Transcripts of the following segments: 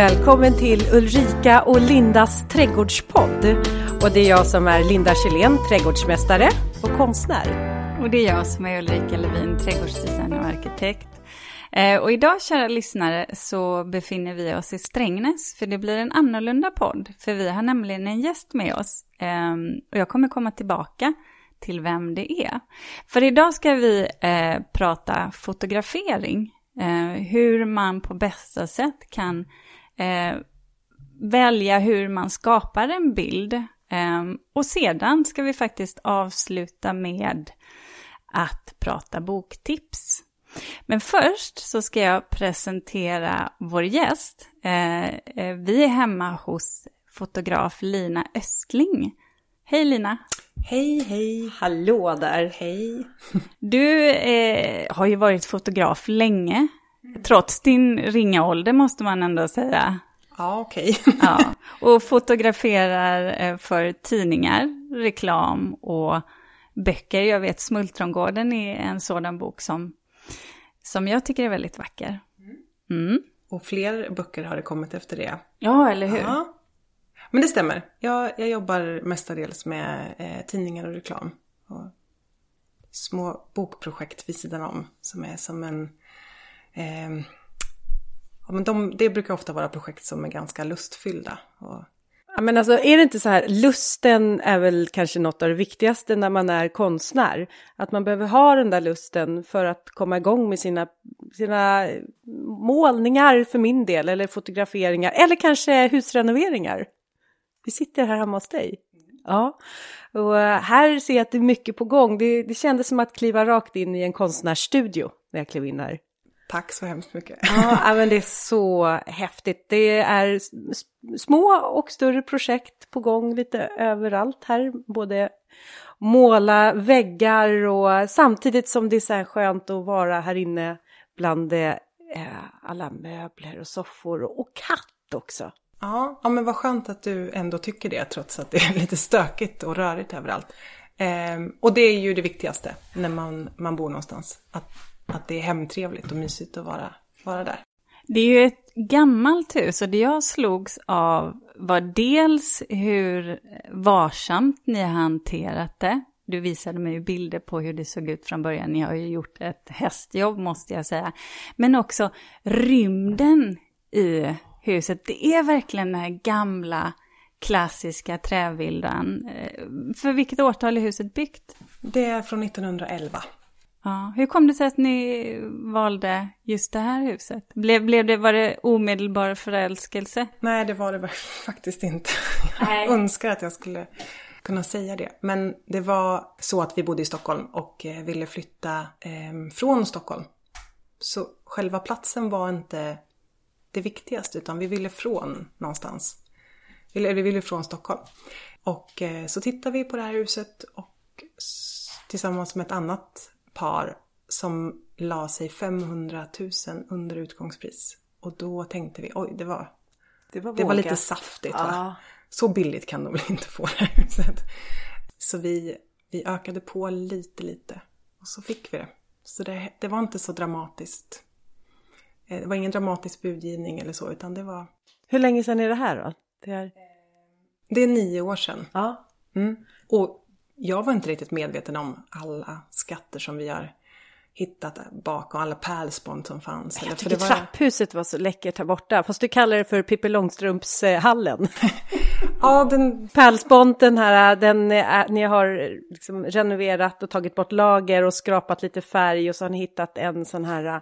Välkommen till Ulrika och Lindas trädgårdspodd. Och det är jag som är Linda Kjellén, trädgårdsmästare och konstnär. Och det är jag som är Ulrika Levin, trädgårdsdesigner och arkitekt. Eh, och idag, kära lyssnare, så befinner vi oss i Strängnäs, för det blir en annorlunda podd, för vi har nämligen en gäst med oss. Ehm, och jag kommer komma tillbaka till vem det är. För idag ska vi eh, prata fotografering, eh, hur man på bästa sätt kan eh, välja hur man skapar en bild. Eh, och sedan ska vi faktiskt avsluta med att prata boktips. Men först så ska jag presentera vår gäst. Eh, eh, vi är hemma hos fotograf Lina Östling. Hej Lina! Hej, hej! Hallå där! Hej! Du eh, har ju varit fotograf länge, trots din ringa ålder måste man ändå säga. Ja, okej. Okay. ja, och fotograferar eh, för tidningar, reklam och böcker. Jag vet Smultrongården är en sådan bok som, som jag tycker är väldigt vacker. Mm. Och fler böcker har det kommit efter det. Ja, eller hur? Ja. Men det stämmer. Jag, jag jobbar mestadels med eh, tidningar och reklam. Och små bokprojekt vid sidan om som är som en... Eh, ja, men de, det brukar ofta vara projekt som är ganska lustfyllda. Och, Ja, men alltså är det inte så här, lusten är väl kanske något av det viktigaste när man är konstnär. Att man behöver ha den där lusten för att komma igång med sina, sina målningar för min del, eller fotograferingar, eller kanske husrenoveringar. Vi sitter här hemma hos dig. Ja, och här ser jag att det är mycket på gång. Det, det kändes som att kliva rakt in i en konstnärsstudio när jag klev in här. Tack så hemskt mycket. Ja, men det är så häftigt. Det är små och större projekt på gång lite överallt här. Både måla väggar och samtidigt som det är så här skönt att vara här inne bland eh, alla möbler och soffor och katt också. Ja, ja, men vad skönt att du ändå tycker det trots att det är lite stökigt och rörigt överallt. Ehm, och det är ju det viktigaste när man, man bor någonstans. Att, att det är hemtrevligt och mysigt att vara, vara där. Det är ju ett gammalt hus och det jag slogs av var dels hur varsamt ni har hanterat det. Du visade mig bilder på hur det såg ut från början. Ni har ju gjort ett hästjobb måste jag säga. Men också rymden i huset. Det är verkligen den här gamla klassiska trävillan. För vilket årtal är huset byggt? Det är från 1911. Ja, hur kom det sig att ni valde just det här huset? Blev, blev det, var det omedelbar förälskelse? Nej, det var det faktiskt inte. Jag önskar att jag skulle kunna säga det. Men det var så att vi bodde i Stockholm och eh, ville flytta eh, från Stockholm. Så själva platsen var inte det viktigaste utan vi ville från någonstans. Eller vi ville från Stockholm. Och eh, så tittade vi på det här huset och tillsammans med ett annat par som la sig 500 000 under utgångspris. Och då tänkte vi, oj det var, det var, det var lite saftigt va? Så billigt kan de väl inte få det här huset. Så vi, vi ökade på lite lite och så fick vi det. Så det, det var inte så dramatiskt. Eh, det var ingen dramatisk budgivning eller så utan det var... Hur länge sedan är det här då? Det är, det är nio år sedan. Ja. Mm. Och jag var inte riktigt medveten om alla skatter som vi har hittat bakom, alla pärlspont som fanns. Jag tycker det var... trapphuset var så läckert här borta, fast du kallar det för Pippi Långstrumps-hallen. ja, den... Pärlsponten här, den är, ni har liksom renoverat och tagit bort lager och skrapat lite färg och så har ni hittat en sån här,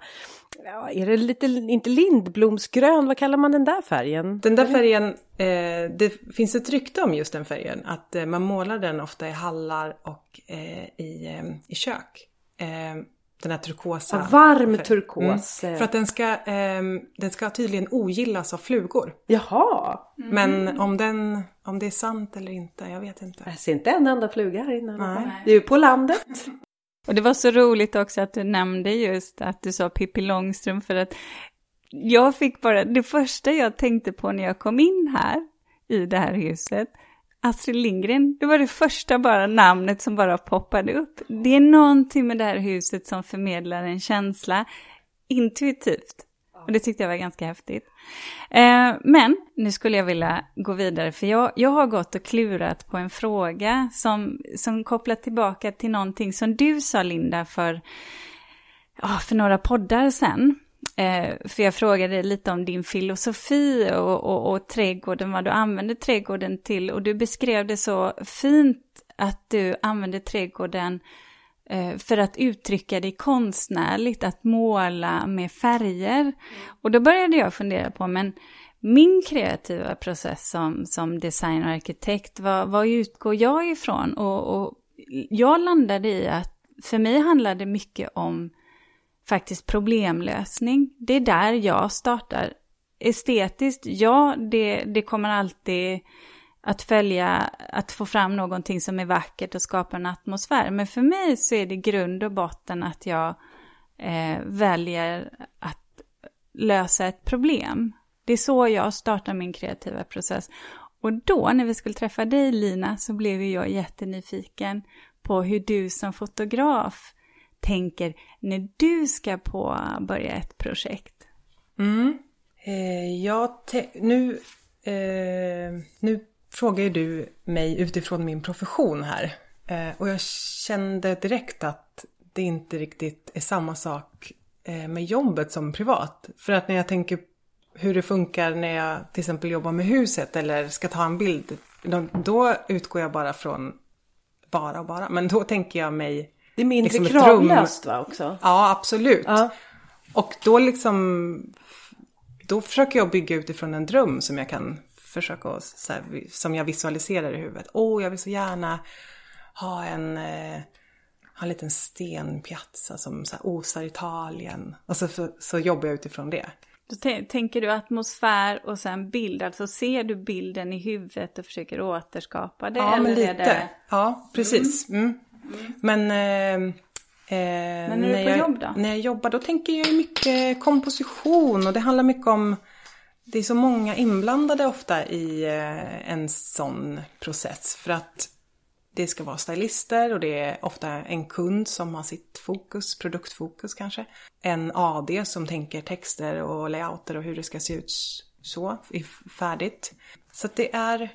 ja, är det lite, inte lindblomsgrön, vad kallar man den där färgen? Den där färgen, eh, det finns ett rykte om just den färgen, att eh, man målar den ofta i hallar och eh, i, eh, i kök. Eh, den här turkosa. Ja, varm turkos. Mm. För att den ska, eh, den ska tydligen ogillas av flugor. Jaha. Mm. Men om, den, om det är sant eller inte, jag vet inte. Jag ser inte en enda fluga här inne. Nej. Du är på landet. Och det var så roligt också att du nämnde just att du sa Pippi Långstrump för att jag fick bara, det första jag tänkte på när jag kom in här i det här huset Astrid Lindgren, det var det första bara namnet som bara poppade upp. Det är någonting med det här huset som förmedlar en känsla intuitivt. Och det tyckte jag var ganska häftigt. Eh, men nu skulle jag vilja gå vidare, för jag, jag har gått och klurat på en fråga som, som kopplar tillbaka till någonting som du sa, Linda, för, oh, för några poddar sen. Eh, för jag frågade lite om din filosofi och, och, och trädgården, vad du använder trädgården till. Och du beskrev det så fint att du använder trädgården eh, för att uttrycka dig konstnärligt, att måla med färger. Mm. Och då började jag fundera på, men min kreativa process som, som designer och arkitekt, vad, vad utgår jag ifrån? Och, och jag landade i att för mig handlar det mycket om faktiskt problemlösning. Det är där jag startar. Estetiskt, ja, det, det kommer alltid att följa, att få fram någonting som är vackert och skapa en atmosfär. Men för mig så är det grund och botten att jag eh, väljer att lösa ett problem. Det är så jag startar min kreativa process. Och då när vi skulle träffa dig Lina så blev jag jättenyfiken på hur du som fotograf tänker när du ska påbörja ett projekt? Mm. Eh, jag nu, eh, nu frågar ju du mig utifrån min profession här. Eh, och jag kände direkt att det inte riktigt är samma sak eh, med jobbet som privat. För att när jag tänker hur det funkar när jag till exempel jobbar med huset eller ska ta en bild. Då, då utgår jag bara från bara och bara. Men då tänker jag mig det är mindre liksom kravlöst va också? Ja, absolut. Ja. Och då liksom, då försöker jag bygga utifrån en dröm som jag kan försöka, så här, som jag visualiserar i huvudet. Åh, oh, jag vill så gärna ha en, eh, ha en liten stenpiazza som så här, osar Italien. Och så, så, så jobbar jag utifrån det. Då tänker du atmosfär och sen bild, alltså ser du bilden i huvudet och försöker återskapa det? Ja, men lite. Det... Ja, precis. Mm. Mm. Men, eh, eh, Men när, när, jag, jobb då? när jag jobbar då tänker jag mycket komposition och det handlar mycket om det är så många inblandade ofta i eh, en sån process för att det ska vara stylister och det är ofta en kund som har sitt fokus, produktfokus kanske. En AD som tänker texter och layouter och hur det ska se ut så, färdigt. Så att det är,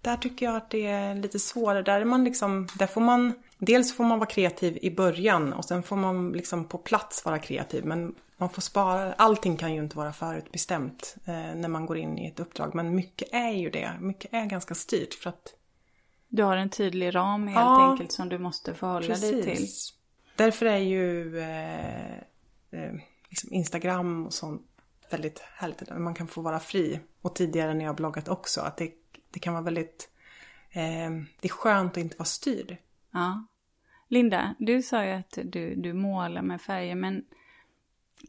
där tycker jag att det är lite svårare. Där är man liksom, där får man Dels får man vara kreativ i början och sen får man liksom på plats vara kreativ. Men man får spara, allting kan ju inte vara förutbestämt eh, när man går in i ett uppdrag. Men mycket är ju det, mycket är ganska styrt för att... Du har en tydlig ram helt ja, enkelt som du måste förhålla precis. dig till. Därför är ju eh, eh, liksom Instagram och sånt väldigt härligt. Man kan få vara fri. Och tidigare när jag bloggat också, att det, det kan vara väldigt... Eh, det är skönt att inte vara styrd. Ja. Linda, du sa ju att du, du målar med färger, men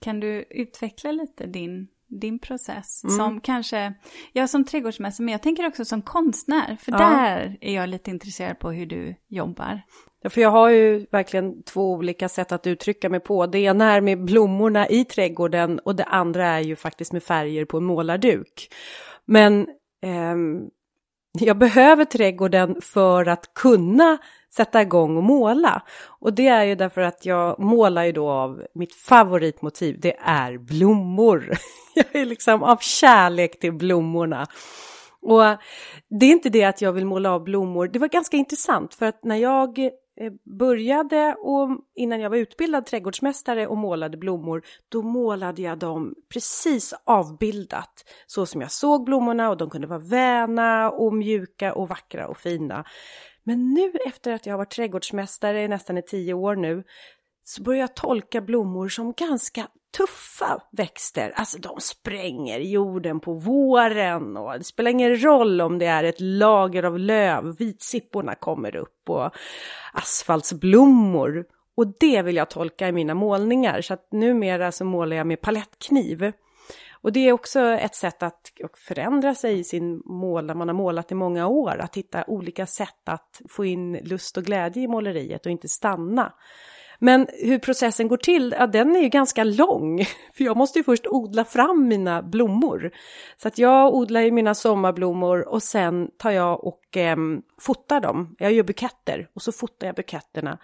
kan du utveckla lite din, din process? Mm. Som kanske, jag som trädgårdsmästare, men jag tänker också som konstnär, för ja. där är jag lite intresserad på hur du jobbar. Ja, för jag har ju verkligen två olika sätt att uttrycka mig på. Det ena är med blommorna i trädgården och det andra är ju faktiskt med färger på en målarduk. Men eh, jag behöver trädgården för att kunna sätta igång och måla. Och det är ju därför att jag målar ju då av mitt favoritmotiv, det är blommor. Jag är liksom av kärlek till blommorna. Och det är inte det att jag vill måla av blommor, det var ganska intressant för att när jag Eh, började och innan jag var utbildad trädgårdsmästare och målade blommor, då målade jag dem precis avbildat så som jag såg blommorna och de kunde vara väna och mjuka och vackra och fina. Men nu efter att jag har varit trädgårdsmästare nästan i tio år nu så börjar jag tolka blommor som ganska tuffa växter. Alltså de spränger jorden på våren och det spelar ingen roll om det är ett lager av löv, vitsipporna kommer upp och asfaltsblommor. Och det vill jag tolka i mina målningar så att numera så målar jag med palettkniv. Och det är också ett sätt att förändra sig i sin mål, när man har målat i många år, att hitta olika sätt att få in lust och glädje i måleriet och inte stanna. Men hur processen går till, ja den är ju ganska lång, för jag måste ju först odla fram mina blommor. Så att jag odlar ju mina sommarblommor och sen tar jag och eh, fotar dem. Jag gör buketter och så fotar jag buketterna.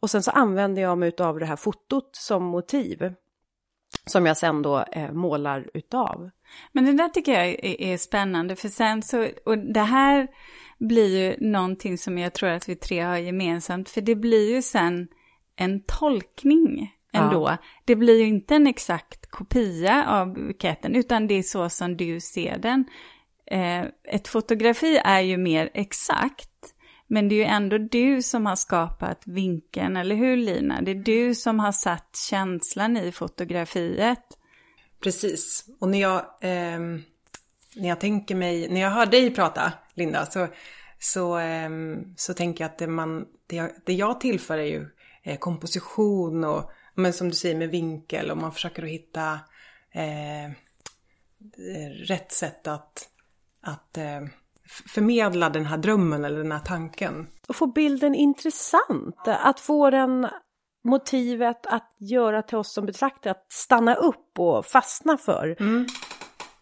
Och sen så använder jag mig av det här fotot som motiv. som jag sen då eh, målar utav. Men det där tycker jag är, är, spännande, för sen så, och det här blir ju någonting som jag tror att vi tre har gemensamt, för det blir ju sen en tolkning ändå. Ja. Det blir ju inte en exakt kopia av buketten, utan det är så som du ser den. Eh, ett fotografi är ju mer exakt, men det är ju ändå du som har skapat vinkeln, eller hur Lina? Det är du som har satt känslan i fotografiet. Precis, och när jag, eh, när jag tänker mig, när jag hör dig prata, Linda, så, så, eh, så tänker jag att det, man, det, jag, det jag tillför är ju eh, komposition och, men som du säger med vinkel och man försöker att hitta eh, rätt sätt att, att eh, förmedla den här drömmen eller den här tanken. Och få bilden intressant, att få den motivet att göra till oss som betraktare att stanna upp och fastna för. Mm.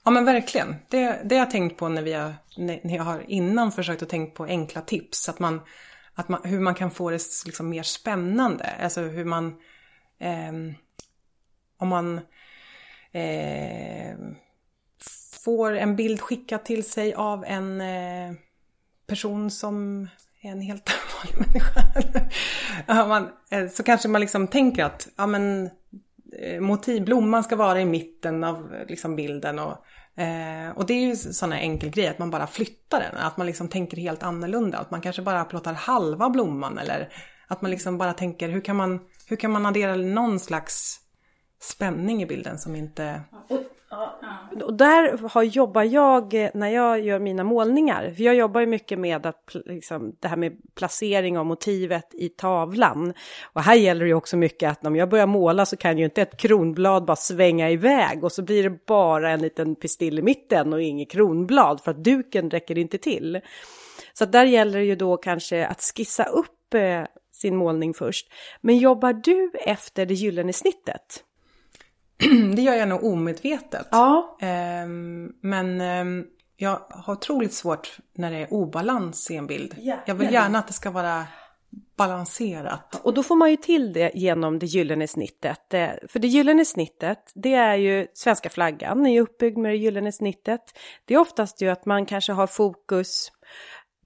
Ja men verkligen. Det, det har jag tänkt på när, vi har, när jag har innan försökt att tänka på enkla tips. Att man, att man, hur man kan få det liksom mer spännande. Alltså hur man... Eh, om man eh, får en bild skickad till sig av en eh, person som är en helt vanlig människa. ja, man, eh, så kanske man liksom tänker att ja, men, eh, motiv, blomman ska vara i mitten av liksom, bilden. Och, eh, och det är ju sådana enkel grej att man bara flyttar den. Att man liksom tänker helt annorlunda. Att man kanske bara plåtar halva blomman. Eller att man liksom bara tänker hur kan man, hur kan man addera någon slags spänning i bilden som inte... Och där har, jobbar jag eh, när jag gör mina målningar. För jag jobbar ju mycket med att, liksom, det här med placering av motivet i tavlan. Och här gäller det ju också mycket att om jag börjar måla så kan ju inte ett kronblad bara svänga iväg och så blir det bara en liten pistill i mitten och inget kronblad för att duken räcker inte till. Så där gäller det ju då kanske att skissa upp eh, sin målning först. Men jobbar du efter det gyllene snittet? det gör jag nog omedvetet. Ja. Um, men um, jag har otroligt svårt när det är obalans i en bild. Yeah, jag vill gärna att det ska vara balanserat. Och då får man ju till det genom det gyllene snittet. Eh, för det gyllene snittet, det är ju svenska flaggan, är uppbyggd med det gyllene snittet. Det är oftast ju att man kanske har fokus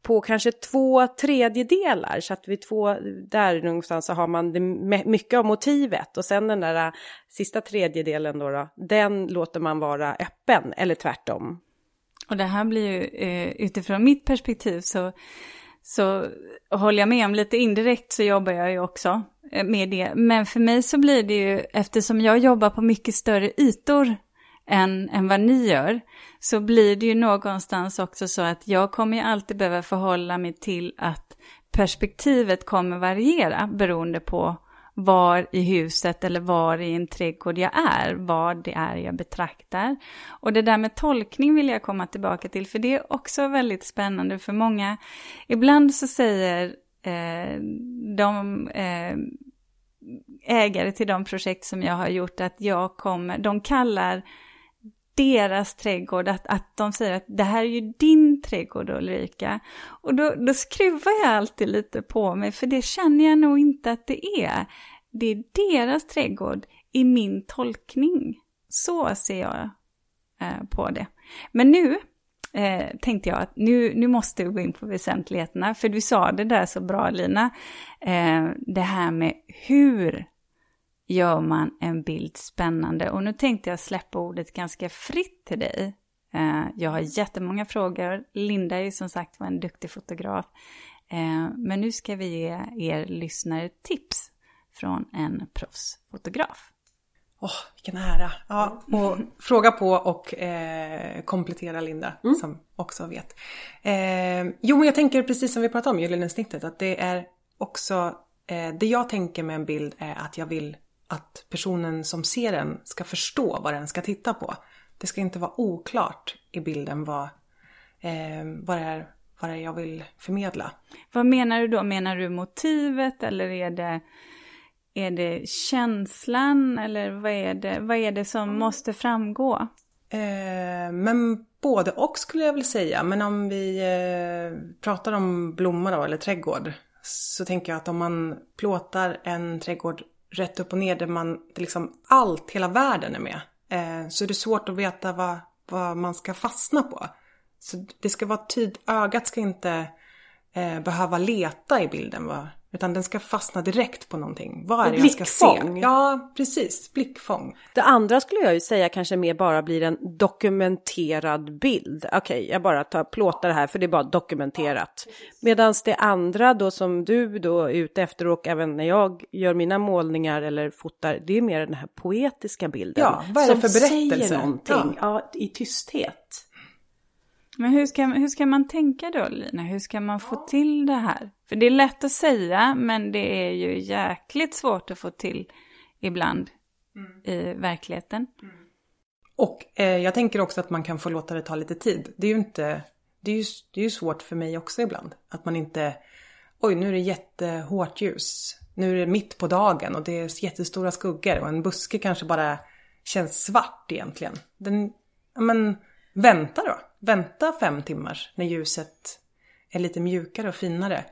på kanske två tredjedelar så att vid två, där någonstans så har man det, mycket av motivet och sen den där äh, sista tredjedelen då, då den låter man vara öppen eller tvärtom. Och det här blir ju eh, utifrån mitt perspektiv så, så håller jag med om lite indirekt så jobbar jag ju också eh, med det. Men för mig så blir det ju, eftersom jag jobbar på mycket större ytor än, än vad ni gör, så blir det ju någonstans också så att jag kommer ju alltid behöva förhålla mig till att perspektivet kommer variera beroende på var i huset eller var i en trädgård jag är, vad det är jag betraktar. Och det där med tolkning vill jag komma tillbaka till, för det är också väldigt spännande för många. Ibland så säger eh, de eh, ägare till de projekt som jag har gjort att jag kommer, de kallar deras trädgård, att, att de säger att det här är ju din trädgård Ulrika. Och då, då skruvar jag alltid lite på mig, för det känner jag nog inte att det är. Det är deras trädgård i min tolkning. Så ser jag eh, på det. Men nu eh, tänkte jag att nu, nu måste vi gå in på väsentligheterna, för du sa det där så bra Lina. Eh, det här med hur gör man en bild spännande. Och nu tänkte jag släppa ordet ganska fritt till dig. Eh, jag har jättemånga frågor. Linda är ju som sagt var en duktig fotograf. Eh, men nu ska vi ge er lyssnare tips från en proffsfotograf. Åh, oh, vilken ära! Ja, och fråga på och eh, komplettera Linda mm. som också vet. Eh, jo, men jag tänker precis som vi pratade om, gyllene snittet, att det är också eh, det jag tänker med en bild är att jag vill att personen som ser den ska förstå vad den ska titta på. Det ska inte vara oklart i bilden vad, eh, vad, det är, vad det är jag vill förmedla. Vad menar du då? Menar du motivet eller är det, är det känslan eller vad är det, vad är det som måste framgå? Eh, men både och skulle jag vilja säga. Men om vi eh, pratar om blommor då, eller trädgård så tänker jag att om man plåtar en trädgård rätt upp och ner där man, liksom allt, hela världen är med. Eh, så det är svårt att veta vad, vad man ska fastna på. Så det ska vara tid, ögat ska inte eh, behöva leta i bilden. vad, utan den ska fastna direkt på någonting. Vad är det jag ska se? Ja, precis. Blickfång. Det andra skulle jag ju säga kanske mer bara blir en dokumenterad bild. Okej, okay, jag bara tar, plåtar här för det är bara dokumenterat. Medan det andra då som du då är ute efter och även när jag gör mina målningar eller fotar, det är mer den här poetiska bilden. Ja, vad är det för berättelse? Som säger någonting ja. ja i tysthet. Men hur ska, hur ska man tänka då Lina? Hur ska man få till det här? För det är lätt att säga, men det är ju jäkligt svårt att få till ibland mm. i verkligheten. Mm. Och eh, jag tänker också att man kan få låta det ta lite tid. Det är ju inte, det är ju, det är ju svårt för mig också ibland. Att man inte, oj nu är det jättehårt ljus. Nu är det mitt på dagen och det är jättestora skuggor och en buske kanske bara känns svart egentligen. Den, men vänta då. Vänta fem timmar när ljuset är lite mjukare och finare.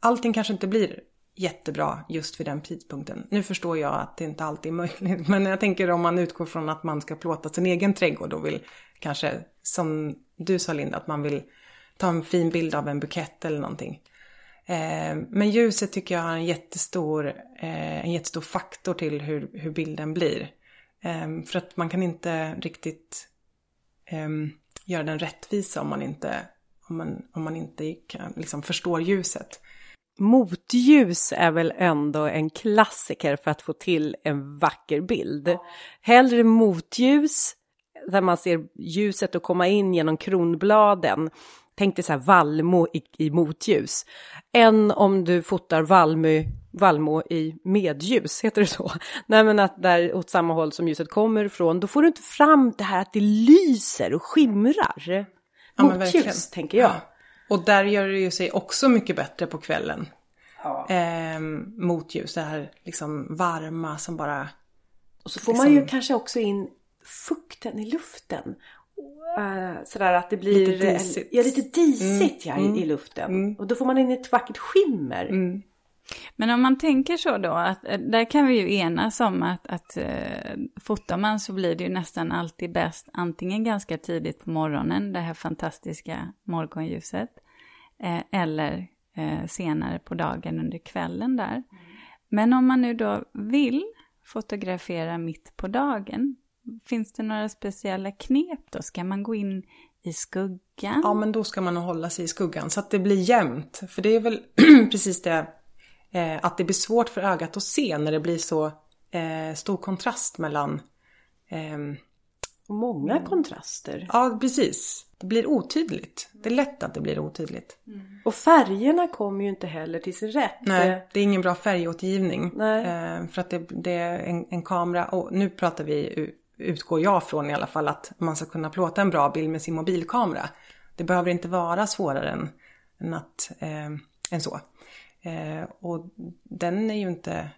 Allting kanske inte blir jättebra just vid den tidpunkten. Nu förstår jag att det inte alltid är möjligt, men jag tänker om man utgår från att man ska plåta sin egen trädgård och vill kanske, som du sa Linda, att man vill ta en fin bild av en bukett eller någonting. Eh, men ljuset tycker jag har en jättestor, eh, en jättestor faktor till hur, hur bilden blir. Eh, för att man kan inte riktigt ehm, göra den rättvisa om man inte, om man, om man inte kan, liksom förstår ljuset. Motljus är väl ändå en klassiker för att få till en vacker bild. Hellre motljus där man ser ljuset och komma in genom kronbladen. Tänk dig så här vallmo i, i motljus. Än om du fotar vallmo, vallmo i medljus, heter det så? Nej men att där åt samma håll som ljuset kommer ifrån, då får du inte fram det här att det lyser och skimrar. Ja, Motljus, tänker jag. Ja. Och där gör det ju sig också mycket bättre på kvällen. Ja. Eh, motljus, det här liksom varma som bara... Och så får liksom... man ju kanske också in fukten i luften. Uh, sådär att det blir lite disigt, ja, lite disigt mm. ja, mm. i, luften. Mm. Och då får man in ett vackert skimmer. Mm. Men om man tänker så då, att eh, där kan vi ju enas om att, att uh, fotar man så blir det ju nästan alltid bäst antingen ganska tidigt på morgonen, det här fantastiska morgonljuset, uh, eller uh, senare på dagen under kvällen där. Men om man nu då vill fotografera mitt på dagen, Finns det några speciella knep då? Ska man gå in i skuggan? Ja, men då ska man hålla sig i skuggan så att det blir jämnt. För det är väl precis det eh, att det blir svårt för ögat att se när det blir så eh, stor kontrast mellan... Eh, Många kontraster. Ja, precis. Det blir otydligt. Det är lätt att det blir otydligt. Mm. Och färgerna kommer ju inte heller till sin rätt. Nej, det är ingen bra färgåtergivning. Nej. Eh, för att det, det är en, en, kamera, och nu pratar vi utgår jag från i alla fall att man ska kunna plåta en bra bild med sin mobilkamera. Det behöver inte vara svårare än, än, att, eh, än så. Eh, och den är ju inte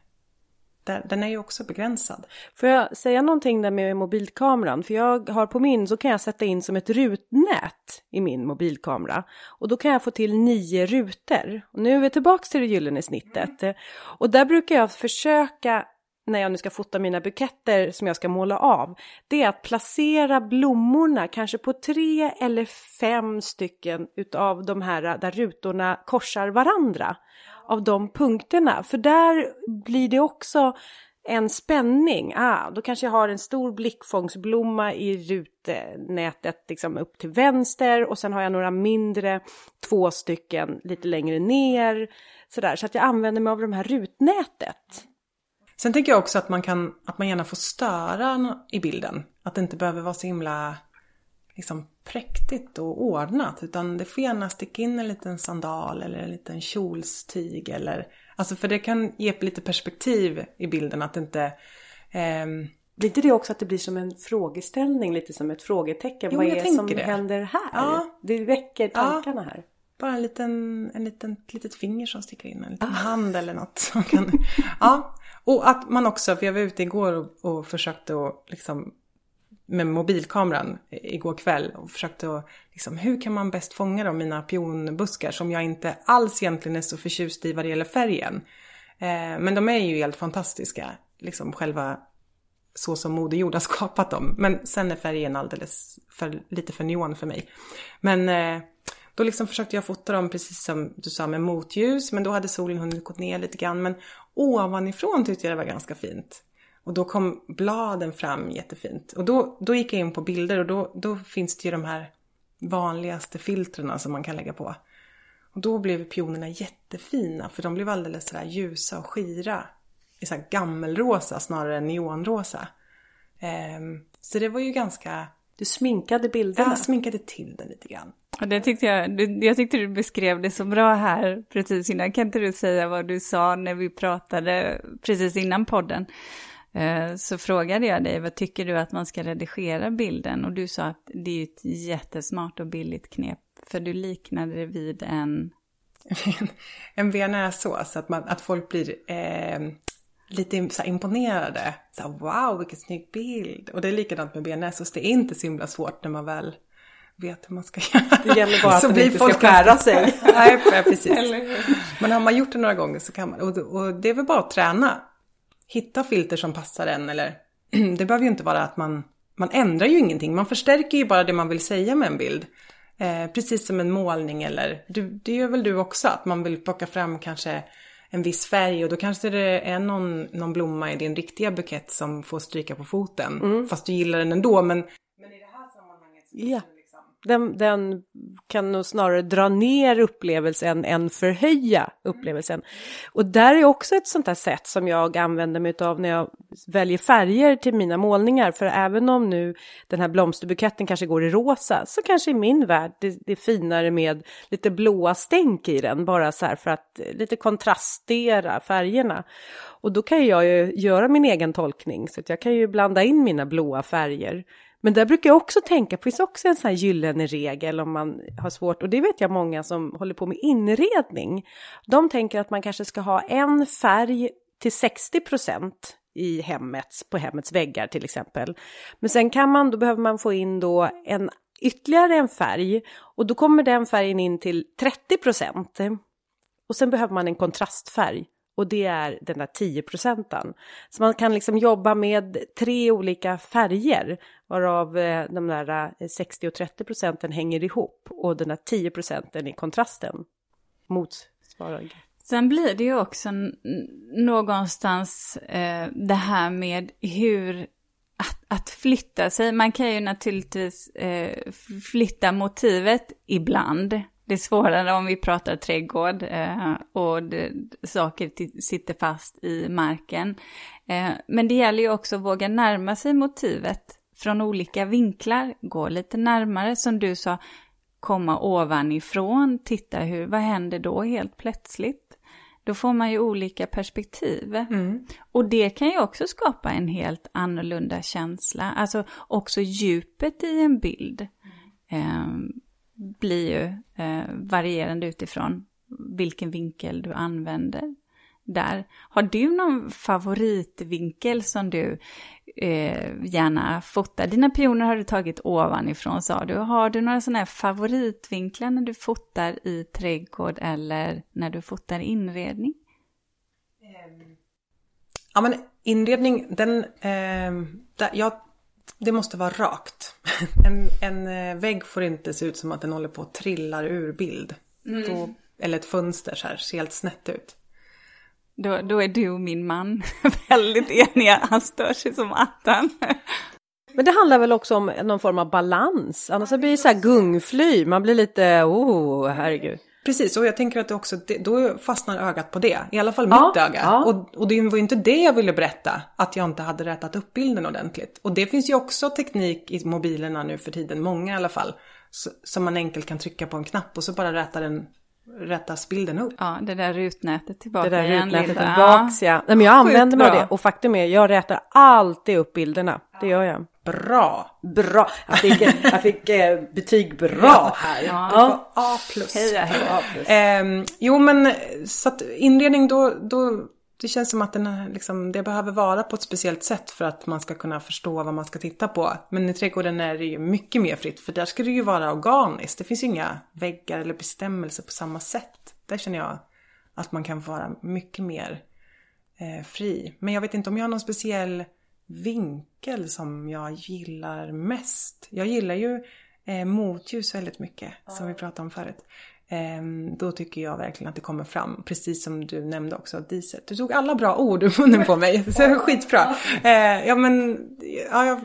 den är ju också begränsad. Får jag säga någonting där med mobilkameran? För jag har på min så kan jag sätta in som ett rutnät i min mobilkamera. Och då kan jag få till nio rutor. Och nu är vi tillbaka till det gyllene snittet. Mm. Och där brukar jag försöka när jag nu ska fota mina buketter som jag ska måla av, det är att placera blommorna kanske på tre eller fem stycken utav de här där rutorna korsar varandra. Av de punkterna, för där blir det också en spänning. Ah, då kanske jag har en stor blickfångsblomma i rutnätet liksom upp till vänster och sen har jag några mindre, två stycken lite längre ner. Sådär, så att jag använder mig av de här rutnätet. Sen tänker jag också att man, kan, att man gärna får störa i bilden. Att det inte behöver vara så himla liksom, präktigt och ordnat. Utan det får gärna sticka in en liten sandal eller en liten kjolstyg. Eller, alltså för det kan ge lite perspektiv i bilden. Att det inte... Ehm... Blir inte det också att det blir som en frågeställning, lite som ett frågetecken? Jo, Vad är det som det. händer här? Ja. Det väcker tankarna ja. här. Bara en liten, en liten, ett litet finger som sticker in, en liten ah. hand eller något. Som kan, ja, och att man också, för jag var ute igår och, och försökte att liksom med mobilkameran igår kväll och försökte att liksom, hur kan man bäst fånga de mina pionbuskar som jag inte alls egentligen är så förtjust i vad det gäller färgen. Eh, men de är ju helt fantastiska liksom själva så som Moder Jord har skapat dem. Men sen är färgen alldeles för, lite för neon för mig. Men eh, då liksom försökte jag fota dem precis som du sa med motljus. Men då hade solen hunnit gå ner lite grann. Men ovanifrån tyckte jag det var ganska fint. Och då kom bladen fram jättefint. Och då, då gick jag in på bilder och då, då finns det ju de här vanligaste filtrerna som man kan lägga på. Och då blev pionerna jättefina för de blev alldeles sådär ljusa och skira. I så gammelrosa snarare än neonrosa. Um, så det var ju ganska... Du sminkade bilderna? Jag sminkade till det lite grann. Och det tyckte jag, jag tyckte du beskrev det så bra här precis innan. Kan inte du säga vad du sa när vi pratade precis innan podden? Eh, så frågade jag dig, vad tycker du att man ska redigera bilden? Och du sa att det är ett jättesmart och billigt knep, för du liknade det vid en... en bearnaisesås, att, att folk blir eh, lite så imponerade. Så här, wow, vilken snygg bild! Och det är likadant med bearnaisesås, det är inte så himla svårt när man väl vet hur man ska göra. Det gäller bara att det inte ska skära sig. Nej, precis. Men har man gjort det några gånger så kan man, och, och det är väl bara att träna hitta filter som passar en eller det behöver ju inte vara att man, man ändrar ju ingenting, man förstärker ju bara det man vill säga med en bild. Eh, precis som en målning eller, du, det gör väl du också, att man vill plocka fram kanske en viss färg och då kanske det är någon, någon blomma i din riktiga bukett som får stryka på foten. Mm. Fast du gillar den ändå, men, men i det här sammanhanget ja. Den, den, kan nog snarare dra ner upplevelsen än förhöja upplevelsen. Och där är också ett sånt här sätt som jag använder mig av när jag väljer färger till mina målningar. För även om nu den här blomsterbuketten kanske går i rosa så kanske i min värld det, det är finare med lite blåa stänk i den. Bara så här för att lite kontrastera färgerna. Och då kan jag ju göra min egen tolkning så att jag kan ju blanda in mina blåa färger men där brukar jag också tänka, det finns också en sån här gyllene regel om man har svårt, och det vet jag många som håller på med inredning. De tänker att man kanske ska ha en färg till 60 procent i hemmets, på hemmets väggar till exempel. Men sen kan man, då behöver man få in då en ytterligare en färg och då kommer den färgen in till 30 procent. Och sen behöver man en kontrastfärg och det är den där 10 procenten. Så man kan liksom jobba med tre olika färger varav eh, de där eh, 60 och 30 procenten hänger ihop och den där 10 procenten i kontrasten motsvarar. Sen blir det ju också någonstans eh, det här med hur att, att, flytta sig. Man kan ju naturligtvis eh, flytta motivet ibland. Det är svårare om vi pratar trädgård eh, och det, saker sitter fast i marken. Eh, men det gäller ju också att våga närma sig motivet från olika vinklar, gå lite närmare som du sa, komma ovanifrån, titta hur, vad händer då helt plötsligt? Då får man ju olika perspektiv. Mm. Och det kan ju också skapa en helt annorlunda känsla, alltså också djupet i en bild. Eh, blir ju eh, varierande utifrån vilken vinkel du använder där. Har du någon favoritvinkel som du eh, gärna fotar? Dina pioner har du tagit ovanifrån sa du. Har du några sådana här favoritvinklar när du fotar i trädgård eller när du fotar inredning? Ehm, ja men inredning, den, eh, där, jag det måste vara rakt. En, en eh, vägg får inte se ut som att den håller på att trillar ur bild. Mm. Då, eller ett fönster så här, ser helt snett ut. Då, då är du och min man väldigt eniga. Han stör sig som attan. Men det handlar väl också om någon form av balans. Annars blir det så här gungfly. Man blir lite, oh herregud. Precis, och jag tänker att det också, då fastnar ögat på det. I alla fall ja, mitt öga. Ja. Och, och det var ju inte det jag ville berätta, att jag inte hade rättat upp bilden ordentligt. Och det finns ju också teknik i mobilerna nu för tiden, många i alla fall, som man enkelt kan trycka på en knapp och så bara rättar den rättas bilden upp. Ja, det där rutnätet tillbaka Det där rutnätet tillbaks ja. ja. Nej, men jag använder mig av det och faktum är jag rätar alltid upp bilderna. Det gör jag. Bra! Bra! Jag fick, jag fick eh, betyg bra här. Ja, ja. A plus. Heja, heja. A plus. Eh, jo men så att inredning då, då det känns som att den liksom, det behöver vara på ett speciellt sätt för att man ska kunna förstå vad man ska titta på. Men i trädgården är det ju mycket mer fritt för där ska det ju vara organiskt. Det finns ju inga väggar eller bestämmelser på samma sätt. Där känner jag att man kan vara mycket mer eh, fri. Men jag vet inte om jag har någon speciell vinkel som jag gillar mest. Jag gillar ju eh, motljus väldigt mycket, som vi pratade om förut. Ehm, då tycker jag verkligen att det kommer fram, precis som du nämnde också, diesel. Du tog alla bra ord ur munnen på mig, så skitbra. Eh, ja men, ja, jag...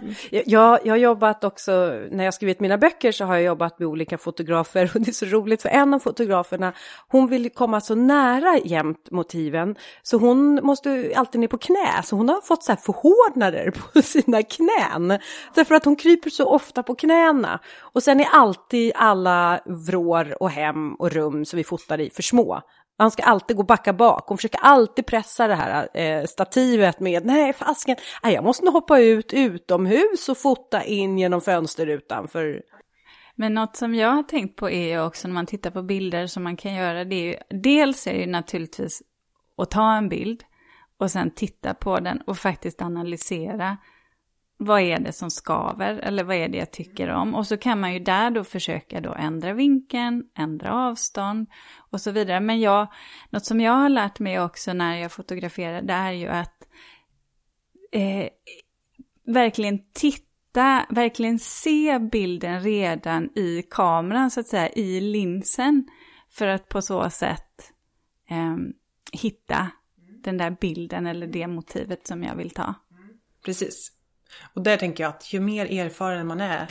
jag... Jag har jobbat också, när jag skrivit mina böcker så har jag jobbat med olika fotografer och det är så roligt för en av fotograferna, hon vill komma så nära jämt motiven så hon måste alltid ner på knä, så hon har fått så här förhårdnader på sina knän. Därför att hon kryper så ofta på knäna. Och sen är alltid alla vrår och hem och rum som vi fotar i för små. Han ska alltid gå backa bak. Hon försöker alltid pressa det här eh, stativet med nej fasken, nej, jag måste nog hoppa ut utomhus och fota in genom fönsterrutan för men något som jag har tänkt på är ju också när man tittar på bilder som man kan göra, det är ju, dels är det ju naturligtvis att ta en bild och sen titta på den och faktiskt analysera vad är det som skaver eller vad är det jag tycker om? Och så kan man ju där då försöka då ändra vinkeln, ändra avstånd och så vidare. Men jag, något som jag har lärt mig också när jag fotograferar, det är ju att eh, verkligen titta, verkligen se bilden redan i kameran, så att säga, i linsen. För att på så sätt eh, hitta den där bilden eller det motivet som jag vill ta. Mm. Precis. Och där tänker jag att ju mer erfaren man är,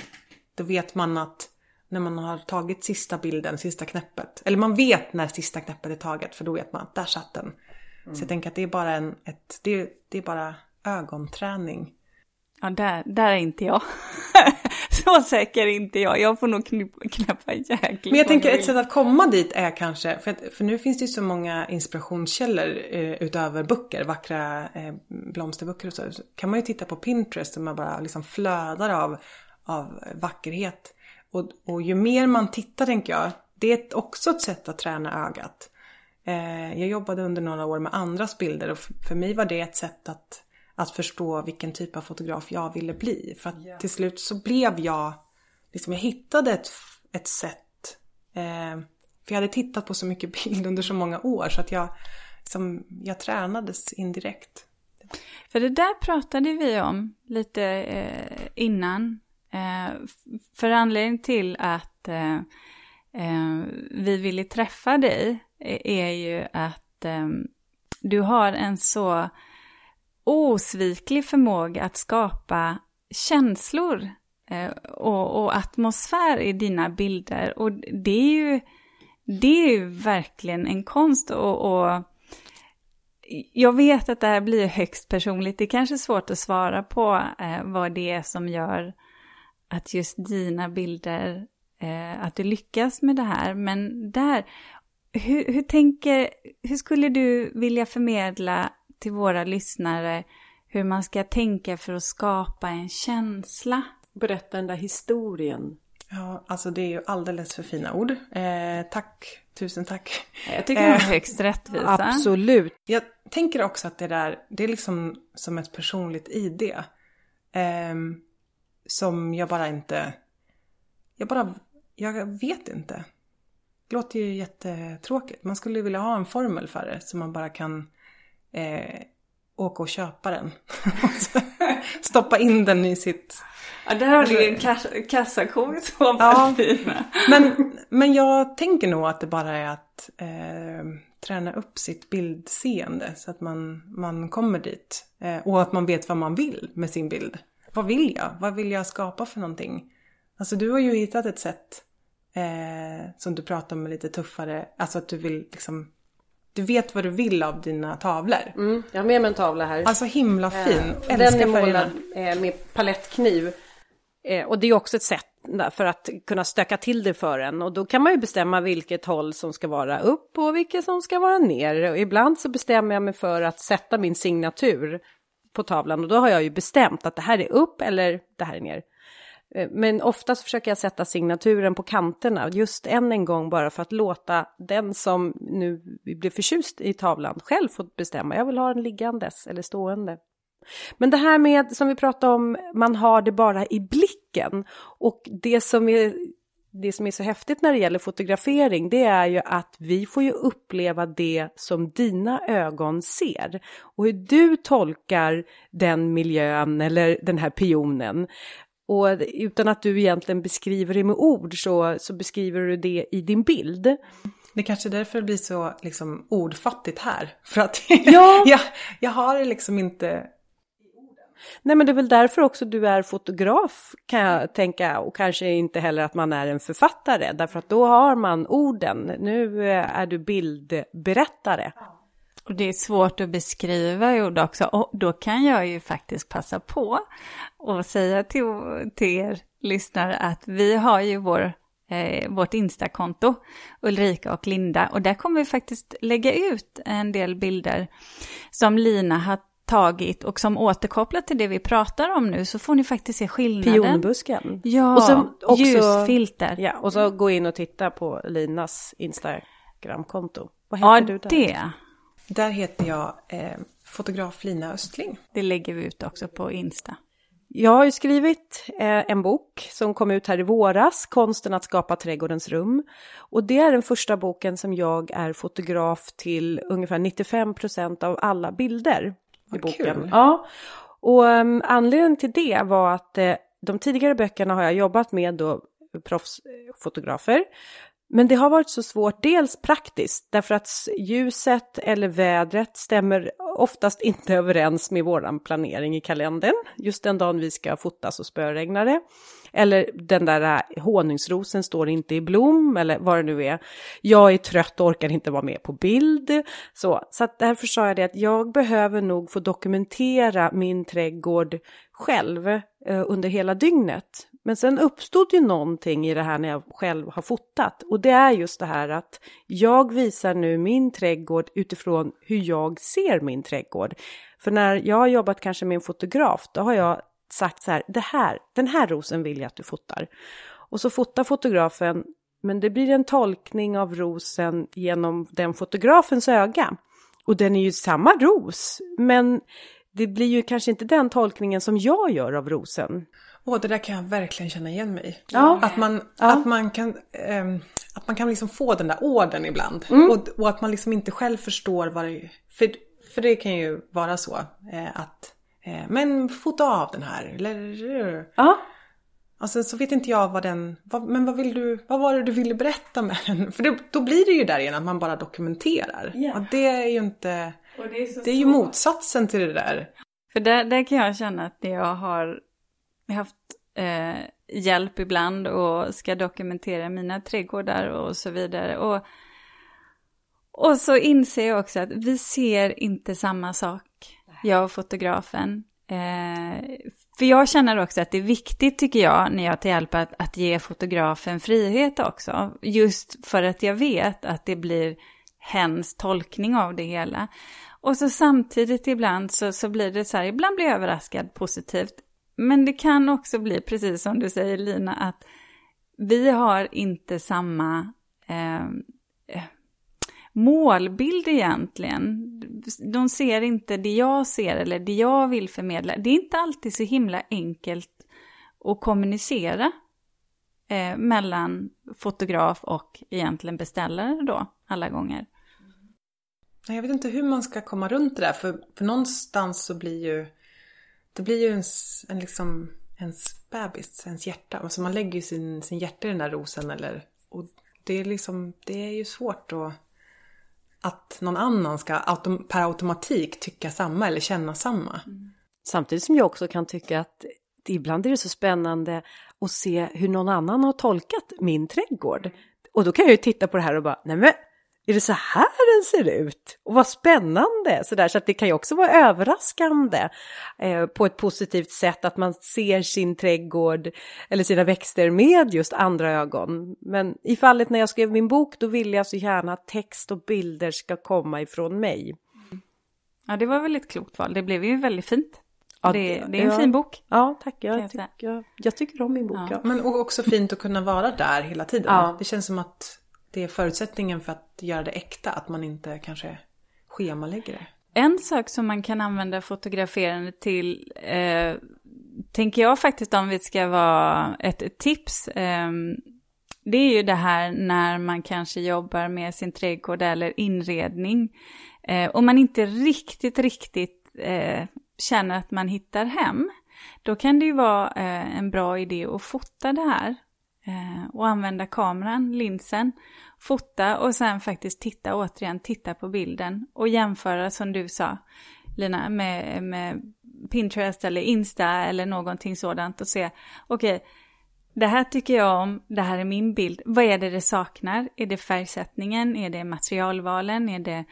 då vet man att när man har tagit sista bilden, sista knäppet, eller man vet när sista knäppet är taget för då vet man att där satt den. Mm. Så jag tänker att det är bara en, ett, det det är bara ögonträning. Ja, där, där är inte jag. så säker är inte jag. Jag får nog knäppa jäkligt Men jag tänker ett sätt att komma dit är kanske, för, att, för nu finns det ju så många inspirationskällor eh, utöver böcker, vackra eh, blomsterböcker och så. så. Kan man ju titta på Pinterest och man bara liksom flödar av, av vackerhet. Och, och ju mer man tittar tänker jag, det är också ett sätt att träna ögat. Eh, jag jobbade under några år med andras bilder och för mig var det ett sätt att att förstå vilken typ av fotograf jag ville bli. För att yeah. till slut så blev jag, liksom jag hittade ett, ett sätt. Eh, för jag hade tittat på så mycket bild under så många år så att jag, liksom, jag tränades indirekt. För det där pratade vi om lite eh, innan. Eh, för anledning till att eh, eh vi ville träffa dig är ju att eh, du har en så osviklig förmåga att skapa känslor eh, och, och, atmosfär i dina bilder. Och det är ju, det är ju verkligen en konst. Och, och, jag vet att det här blir högst personligt. Det är kanske svårt att svara på eh, vad det är som gör att just dina bilder, eh, att du lyckas med det här. Men där, hur, hur, tänker, hur skulle du vilja förmedla till våra lyssnare hur man ska tänka för att skapa en känsla. Berätta den där historien. Ja, alltså det är ju alldeles för fina ord. Eh, tack, tusen tack. Jag tycker de är högst rättvisa. Absolut. Jag tänker också att det där, det är liksom som ett personligt ID. Eh, som jag bara inte, jag bara, jag vet inte. Det låter ju jättetråkigt. Man skulle vilja ha en formel för det så man bara kan eh, åka och köpa den. Stoppa in den i sitt... Ja, där har du en kass kassako i så ja, men, men jag tänker nog att det bara är att eh, träna upp sitt bildseende så att man, man kommer dit. Eh, och att man vet vad man vill med sin bild. Vad vill jag? Vad vill jag skapa för någonting? Alltså du har ju hittat ett sätt eh, som du pratar om lite tuffare, alltså att du vill liksom du vet vad du vill av dina tavlor. Mm, jag har med mig en tavla här. Alltså himla fin. Eh, den är målad eh, med palettkniv. Eh, och det är också ett sätt för att kunna stöka till det för en. Och då kan man ju bestämma vilket håll som ska vara upp och vilket som ska vara ner. Och ibland så bestämmer jag mig för att sätta min signatur på tavlan. Och då har jag ju bestämt att det här är upp eller det här är ner. Eh, men oftast försöker jag sätta signaturen på kanterna, just än en gång bara för att låta den som nu blir förtjust i tavlan själv få bestämma. Jag vill ha den liggandes eller stående. Men det här med, som vi pratade om, man har det bara i blicken. Och det som är det som är så häftigt när det gäller fotografering, det är ju att vi får ju uppleva det som dina ögon ser. Och hur du tolkar den miljön eller den här pionen. Och utan att du egentligen beskriver det med ord så, så beskriver du det i din bild. Det är kanske är därför det blir så liksom, ordfattigt här. För att ja. jag, jag har liksom inte Nej men det är väl därför också du är fotograf kan jag tänka och kanske inte heller att man är en författare därför att då har man orden. Nu är du bildberättare. Och det är svårt att beskriva i ord också och då kan jag ju faktiskt passa på och säga till, till er lyssnare att vi har ju vår eh, vårt Instakonto, Ulrika och Linda. Och där kommer vi faktiskt lägga ut en del bilder som Lina har tagit och som återkopplar till det vi pratar om nu så får ni faktiskt se skillnaden. Pionbusken. Ja, och så också, ljusfilter. Ja, och så gå in och titta på Linas Instagramkonto. Vad heter ja, du där? det. Där heter jag eh, fotograf Lina Östling. Det lägger vi ut också på Insta. Jag har ju skrivit eh, en bok som kom ut här i våras, Konsten att skapa trädgårdens rum. Och det är den första boken som jag är fotograf till ungefär 95 procent av alla bilder i boken. Kul. Ja. Och um, anledningen till det var att uh, de tidigare böckerna har jag jobbat med då proffsfotografer. Men det har varit så svårt, dels praktiskt, därför att ljuset eller vädret stämmer oftast inte överens med våran planering i kalendern. Just den dagen vi ska fotas så spöregnar det. Eller den där äh, honungsrosen står inte i blom eller vad det nu är. Jag är trött och orkar inte vara med på bild. Så, så att därför sa jag det att jag behöver nog få dokumentera min trädgård själv eh, under hela dygnet. Men sen uppstod ju någonting i det här när jag själv har fotat och det är just det här att jag visar nu min trädgård utifrån hur jag ser min trädgård. För när jag har jobbat kanske med en fotograf, då har jag sagt så här, det här, den här rosen vill jag att du fotar. Och så fotar fotografen, men det blir en tolkning av rosen genom den fotografens öga. Och den är ju samma ros, men det blir ju kanske inte den tolkningen som jag gör av rosen. Åh, det där kan jag verkligen känna igen mig i. Ja. Att, man, ja. att man kan, ähm, att man kan liksom få den där orden ibland. Mm. Och, och, att man liksom inte själv förstår vad det är. För, för det kan ju vara så eh, att eh, men fota av den här. Eller, ja. Alltså så vet inte jag vad den, vad, men vad vill du, vad var det du ville berätta med den? För det, då blir det ju där igen att man bara dokumenterar. Yeah. Och det är ju inte, det är, det är ju motsatsen till det där. För där, där kan jag känna att jag har haft eh, hjälp ibland och ska dokumentera mina trädgårdar och så vidare. Och, och så inser jag också att vi ser inte samma sak, jag och fotografen. Eh, för jag känner också att det är viktigt tycker jag när jag tar hjälp att, att ge fotografen frihet också. Just för att jag vet att det blir hens tolkning av det hela. Och så samtidigt ibland så, så blir det så här, ibland blir jag överraskad positivt. Men det kan också bli, precis som du säger Lina, att vi har inte samma ehm, eh, målbild egentligen. De ser inte det jag ser eller det jag vill förmedla. Det är inte alltid så himla enkelt att kommunicera eh, mellan fotograf och egentligen beställare då, alla gånger. Jag vet inte hur man ska komma runt det där, för, för någonstans så blir ju det blir ju ens, en liksom, ens bebis, ens hjärta. Alltså man lägger ju sin, sin hjärta i den där rosen eller, och det är liksom, det är ju svårt då att någon annan ska autom per automatik tycka samma eller känna samma. Mm. Samtidigt som jag också kan tycka att ibland är det så spännande att se hur någon annan har tolkat min trädgård. Och då kan jag ju titta på det här och bara, nej men är det så här den ser ut? Och vad spännande! Så, där, så att det kan ju också vara överraskande eh, på ett positivt sätt att man ser sin trädgård eller sina växter med just andra ögon. Men i fallet när jag skrev min bok då ville jag så gärna att text och bilder ska komma ifrån mig. Ja, det var väl ett klokt val. Det blev ju väldigt fint. Ja, det, det, är en ja, fin bok. Ja, tack. Jag, jag, tyck, jag, jag, tycker om min bok. Ja. Men också fint att kunna vara där hela tiden. Det känns som att det är förutsättningen för att göra det äkta, att man inte kanske schemalägger det. En sak som man kan använda fotograferande till, eh, tänker jag faktiskt om vi ska vara ett tips, eh, det är ju det här när man kanske jobbar med sin trädgård eller inredning. Eh, och man inte riktigt, riktigt eh, känner att man hittar hem. Då kan det ju vara eh, en bra idé att fota det här. Eh, och använda kameran, linsen, fota och sen faktiskt titta återigen, titta på bilden och jämföra som du sa, Lina, med, med Pinterest eller Insta eller någonting sådant och se, okej, okay, det här tycker jag om, det här är min bild. Vad är det det saknar? Är det färgsättningen? Är det materialvalen? Är det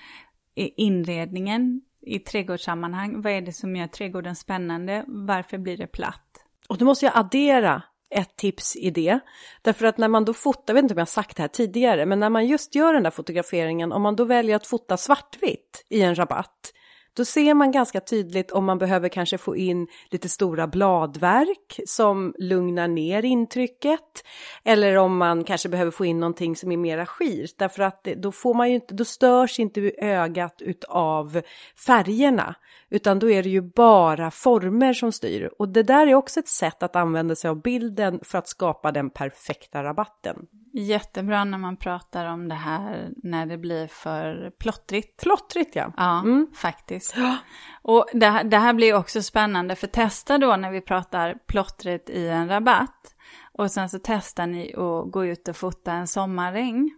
inredningen i trädgårdssammanhang? Vad är det som gör trädgården spännande? Varför blir det platt? Och då måste jag addera ett tips i det. Därför att när man då fotar, jag vet inte om jag sagt det här tidigare, men när man just gör den där fotograferingen, om man då väljer att fota svartvitt i en rabatt, då ser man ganska tydligt om man behöver kanske få in lite stora bladverk som lugnar ner intrycket. Eller om man kanske behöver få in någonting som är mera skirt. Därför att då, får man ju inte, då störs inte ögat utav färgerna. Utan då är det ju bara former som styr. Och det där är också ett sätt att använda sig av bilden för att skapa den perfekta rabatten. Jättebra när man pratar om det här när det blir för plottrigt. Plottrigt ja. Ja, mm. faktiskt. Ja. Och det här, det här blir också spännande för testa då när vi pratar plottrigt i en rabatt. Och sen så testar ni att gå ut och fota en sommaräng.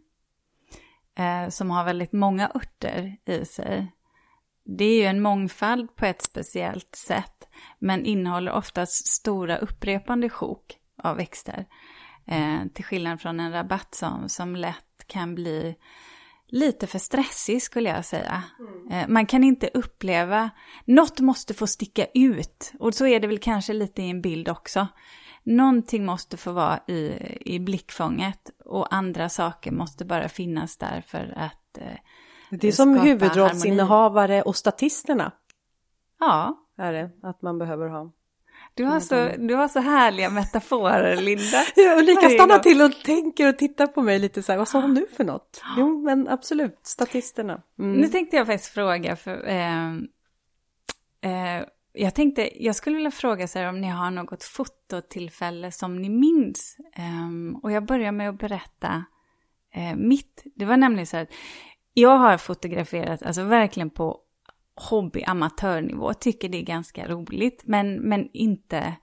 Eh, som har väldigt många örter i sig. Det är ju en mångfald på ett speciellt sätt. Men innehåller oftast stora upprepande sjok av växter. Eh, till skillnad från en rabatt som, som lätt kan bli lite för stressig skulle jag säga. Mm. Eh, man kan inte uppleva, något måste få sticka ut. Och så är det väl kanske lite i en bild också. Någonting måste få vara i, i blickfånget och andra saker måste bara finnas där för att eh, Det är som huvudrollsinnehavare och statisterna. Ja. Är det, att man behöver ha. Du har, så, du har så härliga metaforer, Linda. Ja, Ulrika stannar till och tänker och tittar på mig lite så här, vad sa hon nu för något? Jo, men absolut, statisterna. Mm. Nu tänkte jag faktiskt fråga, för eh, eh, jag tänkte, jag skulle vilja fråga så här om ni har något fototillfälle som ni minns. Eh, och jag börjar med att berätta eh, mitt. Det var nämligen så här, jag har fotograferat, alltså verkligen på hobby, amatörnivå, tycker det är ganska roligt, men, men inte,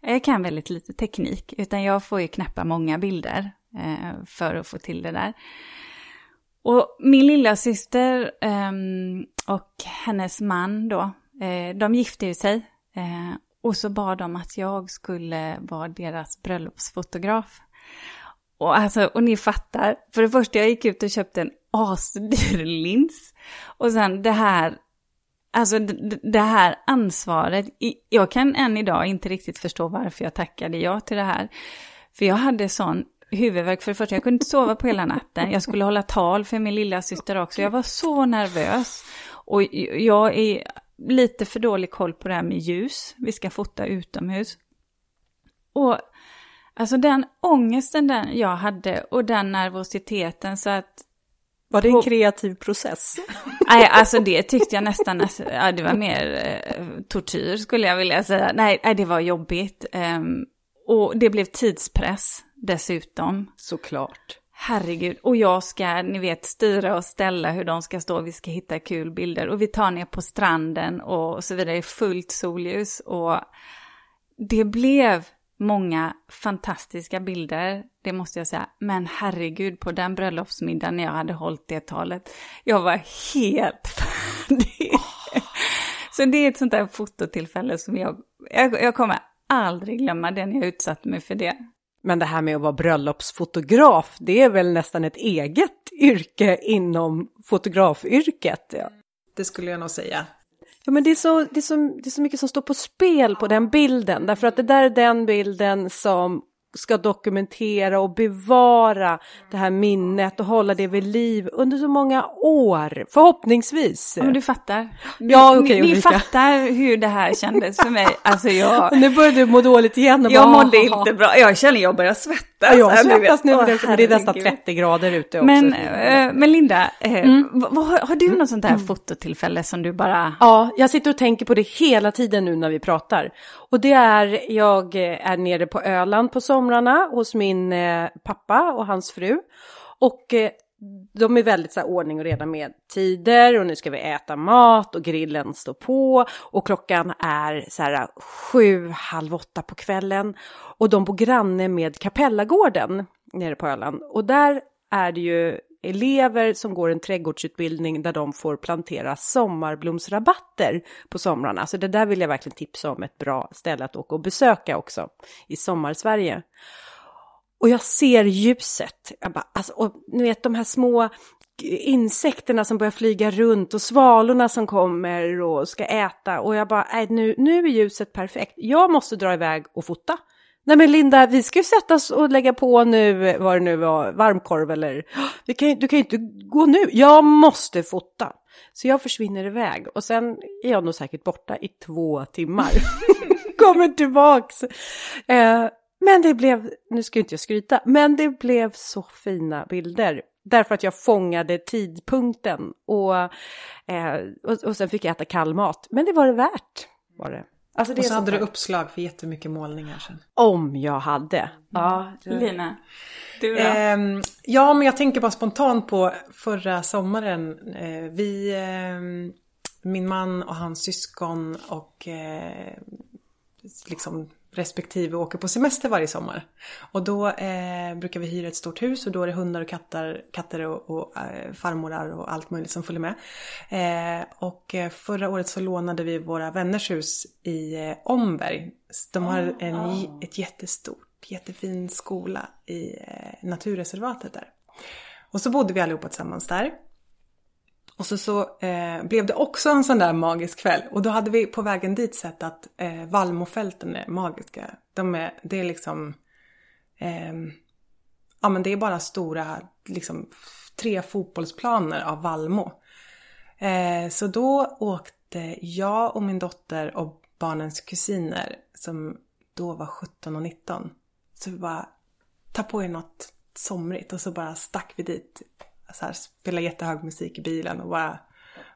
jag kan väldigt lite teknik, utan jag får ju knäppa många bilder eh, för att få till det där. Och min lilla syster eh, och hennes man då, eh, de gifte ju sig. Eh, och så bad de att jag skulle vara deras bröllopsfotograf. Och, alltså, och ni fattar, för det första jag gick ut och köpte en asdyr lins. Och sen det här Alltså det här ansvaret, jag kan än idag inte riktigt förstå varför jag tackade ja till det här. För jag hade sån huvudvärk för det första, jag kunde inte sova på hela natten. Jag skulle hålla tal för min lilla syster också. Jag var så nervös. Och jag är lite för dålig koll på det här med ljus. Vi ska fota utomhus. Och alltså den ångesten den jag hade och den nervositeten så att var det en kreativ process? Nej, alltså det tyckte jag nästan, ja, det var mer eh, tortyr skulle jag vilja säga. Nej, nej det var jobbigt. Um, och det blev tidspress dessutom. Såklart. Herregud, och jag ska, ni vet, styra och ställa hur de ska stå, vi ska hitta kul bilder. Och vi tar ner på stranden och så vidare i fullt solljus. Och det blev många fantastiska bilder, det måste jag säga. Men herregud, på den bröllopsmiddagen när jag hade hållit det talet, jag var helt färdig. Oh. Så det är ett sånt där fototillfälle som jag, jag, jag kommer aldrig glömma den jag utsatte mig för det. Men det här med att vara bröllopsfotograf, det är väl nästan ett eget yrke inom fotografyrket? Ja. Det skulle jag nog säga. Ja, men det är, så, det, är så, det är så mycket som står på spel på den bilden, därför att det där är den bilden som ska dokumentera och bevara det här minnet och hålla det vid liv under så många år, förhoppningsvis. Ja, men du fattar. Ja, okay, ni, ni fattar hur det här kändes för mig. Alltså jag... Nu börjar du må dåligt igen. Och jag bara, mådde inte bra. Jag känner jag börjar svettas. Ja, jag svettas nu, men det är nästan 30 grader ute också. Men, äh, men Linda, äh, mm. vad, har du något sånt här mm. fototillfälle som du bara... Ja, jag sitter och tänker på det hela tiden nu när vi pratar. Och det är, jag är nere på Öland på sommaren somrarna hos min eh, pappa och hans fru. Och eh, de är väldigt så här, ordning och reda med tider och nu ska vi äta mat och grillen står på. Och klockan är så här sju, halv åtta på kvällen. Och de bor granne med Kapellagården nere på Öland. Och där är det ju elever som går en trädgårdsutbildning där de får plantera sommarblomsrabatter på somrarna. Så det där vill jag verkligen tipsa om, ett bra ställe att åka och besöka också i sommarsverige. Och jag ser ljuset. Jag bara, alltså, och ni vet de här små insekterna som börjar flyga runt och svalorna som kommer och ska äta. Och jag bara, nej, nu, nu är ljuset perfekt. Jag måste dra iväg och fota. Nej men Linda, vi ska ju sätta oss och lägga på nu, vad det nu var, varmkorv eller... Vi kan, du kan ju inte gå nu, jag måste fota. Så jag försvinner iväg och sen är jag nog säkert borta i två timmar. Kommer tillbaks. Eh, men det blev, nu ska inte jag skryta, men det blev så fina bilder. Därför att jag fångade tidpunkten och, eh, och, och sen fick jag äta kall mat. Men det var det värt. Var det. Alltså det och så hade du uppslag för jättemycket målningar sen. Om jag hade. Mm. Ja, Lina. Du då? Eh, ja, men jag tänker bara spontant på förra sommaren. Eh, vi, eh, min man och hans syskon och eh, liksom respektive åker på semester varje sommar. Och då eh, brukar vi hyra ett stort hus och då är det hundar och katter, katter och, och eh, farmorar och allt möjligt som följer med. Eh, och eh, förra året så lånade vi våra vänners hus i eh, Omberg. De har en, ett jättestort, jättefin skola i eh, naturreservatet där. Och så bodde vi allihopa tillsammans där. Och så, så eh, blev det också en sån där magisk kväll. Och då hade vi på vägen dit sett att eh, Valmofälten är magiska. De är, det är liksom... Eh, ja men det är bara stora, liksom tre fotbollsplaner av Valmo. Eh, så då åkte jag och min dotter och barnens kusiner som då var 17 och 19. Så vi bara, ta på er något somrigt och så bara stack vi dit typ så här, spelade jättehög musik i bilen och bara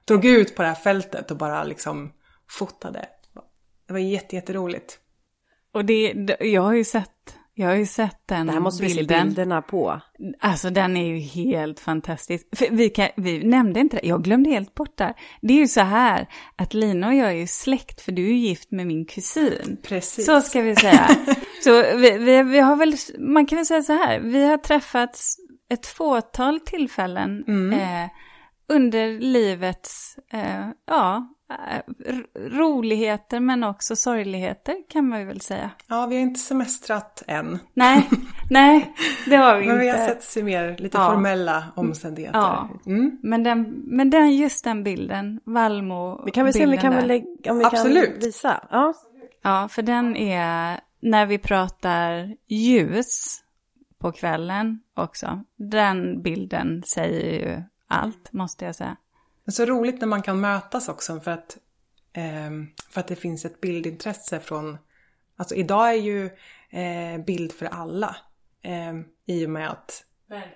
drog ut på det här fältet och bara liksom fotade. Det var jätteroligt. Och det, jag har ju sett, jag har ju sett den Det här måste bilden. vi se bilderna på. Alltså den är ju helt fantastisk. För vi, kan, vi nämnde inte det, jag glömde helt bort det. Det är ju så här att Lina och jag är ju släkt för du är ju gift med min kusin. Precis. Så ska vi säga. så vi, vi, vi har väl, man kan väl säga så här, vi har träffats ett fåtal tillfällen mm. eh, under livets, eh, ja, eh, roligheter men också sorgligheter kan man ju väl säga. Ja, vi har inte semestrat än. Nej, nej, det har vi inte. Men vi har sett i mer lite ja. formella omständigheter. Ja, mm. men, den, men den, just den bilden, Valmo Vi kan väl se om vi kan, väl lägga, om vi Absolut. kan visa. Ja. ja, för den är, när vi pratar ljus, på kvällen också. Den bilden säger ju allt, måste jag säga. Det är så roligt när man kan mötas också för att, eh, för att det finns ett bildintresse från... Alltså idag är ju eh, bild för alla eh, i och med att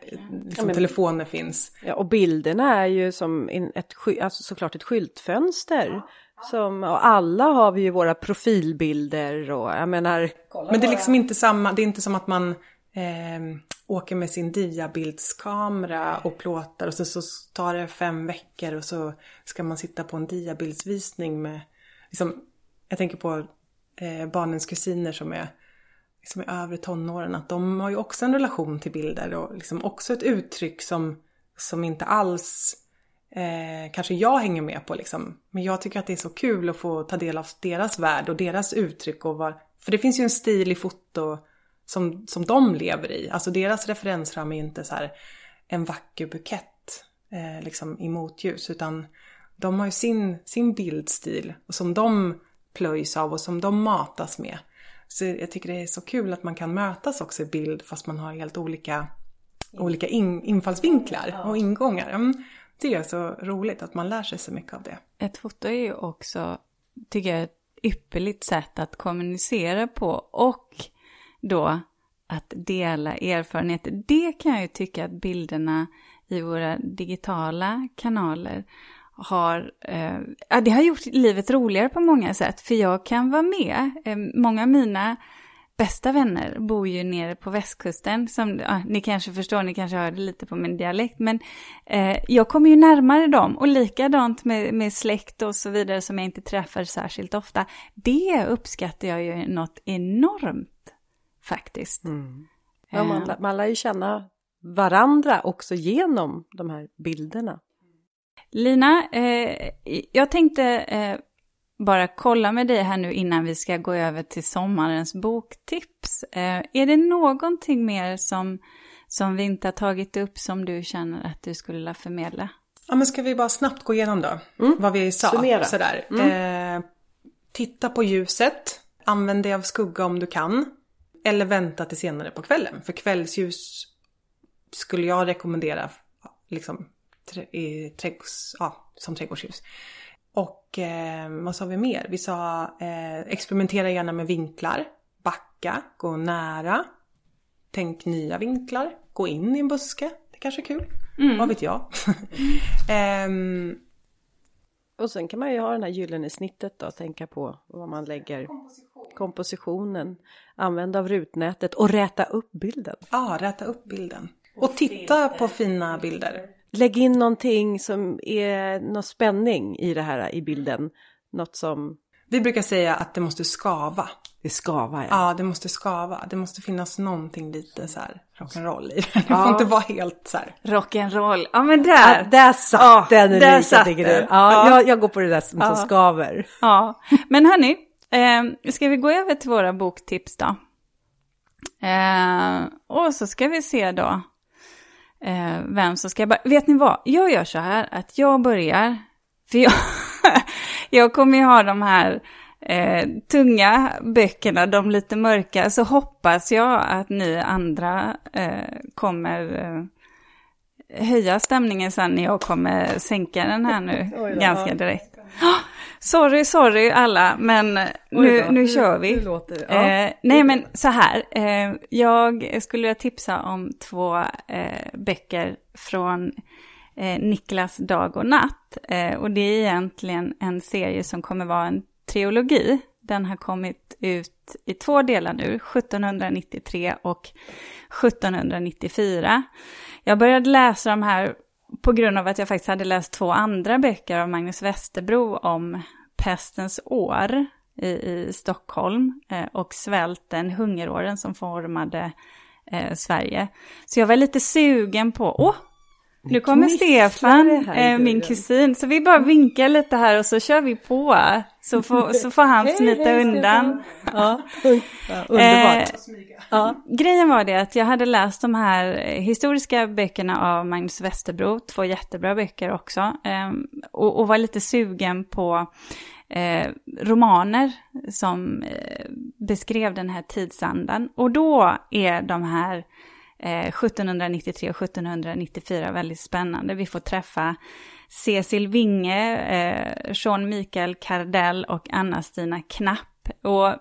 liksom, ja, men, telefoner finns. Ja, och bilderna är ju som ett, alltså såklart ett skyltfönster. Ja. Som, och alla har vi ju våra profilbilder och jag menar... Men det är liksom inte samma, det är inte som att man eh, åker med sin diabildskamera och plåtar och sen så tar det fem veckor och så ska man sitta på en diabildsvisning med, liksom, jag tänker på eh, barnens kusiner som är liksom i övre tonåren, att de har ju också en relation till bilder och liksom också ett uttryck som, som inte alls eh, kanske jag hänger med på liksom. Men jag tycker att det är så kul att få ta del av deras värld och deras uttryck och var, för det finns ju en stil i foto som, som de lever i. Alltså deras referensram är inte så här en vacker bukett eh, liksom i motljus utan de har ju sin, sin bildstil och som de plöjs av och som de matas med. Så jag tycker det är så kul att man kan mötas också i bild fast man har helt olika, olika in, infallsvinklar och ingångar. Mm. Det är så roligt att man lär sig så mycket av det. Ett foto är ju också, tycker jag, ett ypperligt sätt att kommunicera på och då att dela erfarenheter. Det kan jag ju tycka att bilderna i våra digitala kanaler har, eh, ja, det har gjort livet roligare på många sätt. För jag kan vara med. Eh, många av mina bästa vänner bor ju nere på västkusten. Som, ja, ni kanske förstår, ni kanske hörde lite på min dialekt. Men eh, jag kommer ju närmare dem. Och likadant med, med släkt och så vidare som jag inte träffar särskilt ofta. Det uppskattar jag ju något enormt faktiskt. Mm. Ja, man, man lär ju känna varandra också genom de här bilderna. Lina, eh, jag tänkte eh, bara kolla med dig här nu innan vi ska gå över till sommarens boktips. Eh, är det någonting mer som, som vi inte har tagit upp som du känner att du skulle vilja förmedla? Ja, men ska vi bara snabbt gå igenom då? Mm. Vad vi sa. Summera. Sådär. Mm. Eh, titta på ljuset. Använd dig av skugga om du kan. Eller vänta till senare på kvällen. För kvällsljus skulle jag rekommendera liksom, i trädgårds, ja, som trädgårdsljus. Och eh, vad sa vi mer? Vi sa eh, experimentera gärna med vinklar. Backa, gå nära. Tänk nya vinklar. Gå in i en buske. Det kanske är kul. Mm. Vad vet jag? um, och sen kan man ju ha den här gyllene snittet då, tänka på vad man lägger. Komposition. Kompositionen. Använda av rutnätet och räta upp bilden. Ja, räta upp bilden. Och titta på fina bilder. Lägg in någonting som är någon spänning i det här i bilden. Något som... Vi brukar säga att det måste skava. Det skava ja. Ja, det måste skava. Det måste finnas någonting lite så här rock'n'roll i det. Det ja. får inte vara helt så här. Rock'n'roll, ja men där. Ja, där satt ja, den Där satt den. Ja, ja. Jag, jag, går på det där som, ja. som skaver. Ja, men hörni, eh, ska vi gå över till våra boktips då? Eh, och så ska vi se då eh, vem som ska börja. Vet ni vad? Jag gör så här att jag börjar. För jag, jag kommer ju ha de här eh, tunga böckerna, de lite mörka. Så hoppas jag att ni andra eh, kommer eh, höja stämningen sen när jag kommer sänka den här nu ganska direkt. Sorry, sorry alla, men nu, nu kör vi. Ja. Eh, nej, men så här. Eh, jag skulle vilja tipsa om två eh, böcker från eh, Niklas Dag och Natt. Eh, och det är egentligen en serie som kommer vara en trilogi. Den har kommit ut i två delar nu, 1793 och 1794. Jag började läsa de här på grund av att jag faktiskt hade läst två andra böcker av Magnus Westerbro om pestens år i, i Stockholm eh, och svälten, hungeråren som formade eh, Sverige. Så jag var lite sugen på, åh, nu kommer Stefan, här, eh, min kusin, så vi bara vinkar lite här och så kör vi på. Så får, så får han smita hej, undan. Ja. ja. underbart. Eh, ja. Grejen var det att jag hade läst de här historiska böckerna av Magnus Westerbro, två jättebra böcker också. Eh, och, och, var lite sugen på eh, romaner som eh, beskrev den här tidsandan. Och då är de här Eh, 1793 och 1794 väldigt spännande. Vi får träffa Cecil Winge, eh, Jean Mikael Kardell och Anna-Stina Knapp. Och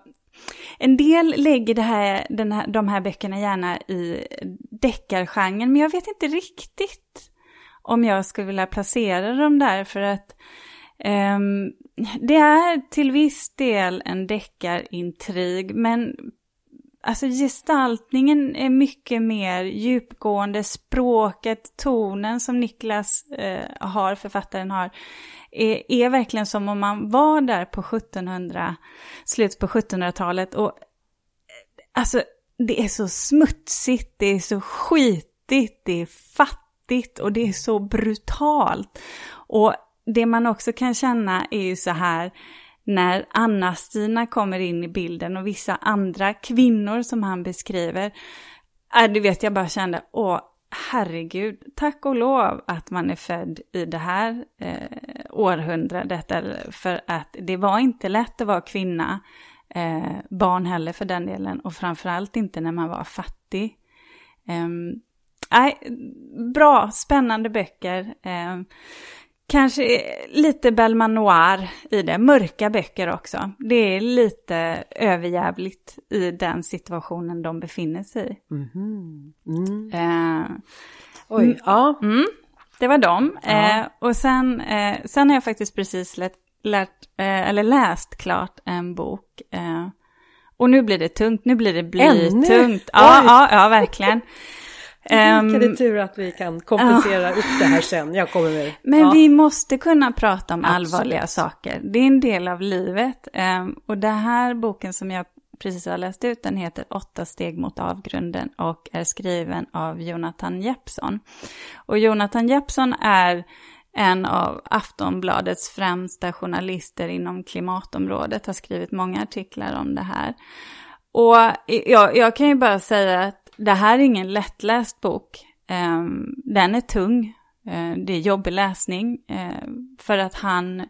en del lägger det här, den här, de här böckerna gärna i deckargenren, men jag vet inte riktigt om jag skulle vilja placera dem där, för att um, det är till viss del en deckarintrig, men Alltså gestaltningen är mycket mer djupgående, språket, tonen som Niklas eh, har, författaren har, är, är, verkligen som om man var där på 1700, slutet på 1700-talet och eh, alltså det är så smutsigt, det är så skitigt, det är fattigt och det är så brutalt. Och det man också kan känna är ju så här, när Anna-Stina kommer in i bilden och vissa andra kvinnor som han beskriver. Äh, du vet, jag bara kände, åh, herregud, tack och lov att man är född i det här eh, århundradet. För att det var inte lätt att vara kvinna, eh, barn heller för den delen, och framförallt inte när man var fattig. Eh, bra, spännande böcker. Eh, Kanske lite Bellman Noir i det, mörka böcker också. Det är lite överjävligt i den situationen de befinner sig i. Mm. Mm. Eh, Oj, ja. Mm, det var dem. Ja. Eh, och sen, eh, sen har jag faktiskt precis lärt, lärt eh, eller läst klart en bok. Eh, Och nu blir det tungt, nu blir det blytungt. Ja, ja, ja, verkligen. Vilken um, tur att vi kan kompensera upp det här sen. Jag kommer med. Men ja. vi måste kunna prata om Absolut. allvarliga saker. Det är en del av livet. Um, och den här boken som jag precis har läst ut, den heter Åtta steg mot avgrunden och är skriven av Jonathan Jeppsson. Och Jonathan Jeppsson är en av Aftonbladets främsta journalister inom klimatområdet, har skrivit många artiklar om det här. Och jag, jag kan ju bara säga att det här är ingen lättläst bok. Ehm, den är tung, ehm, det är jobbig läsning, ehm, för att han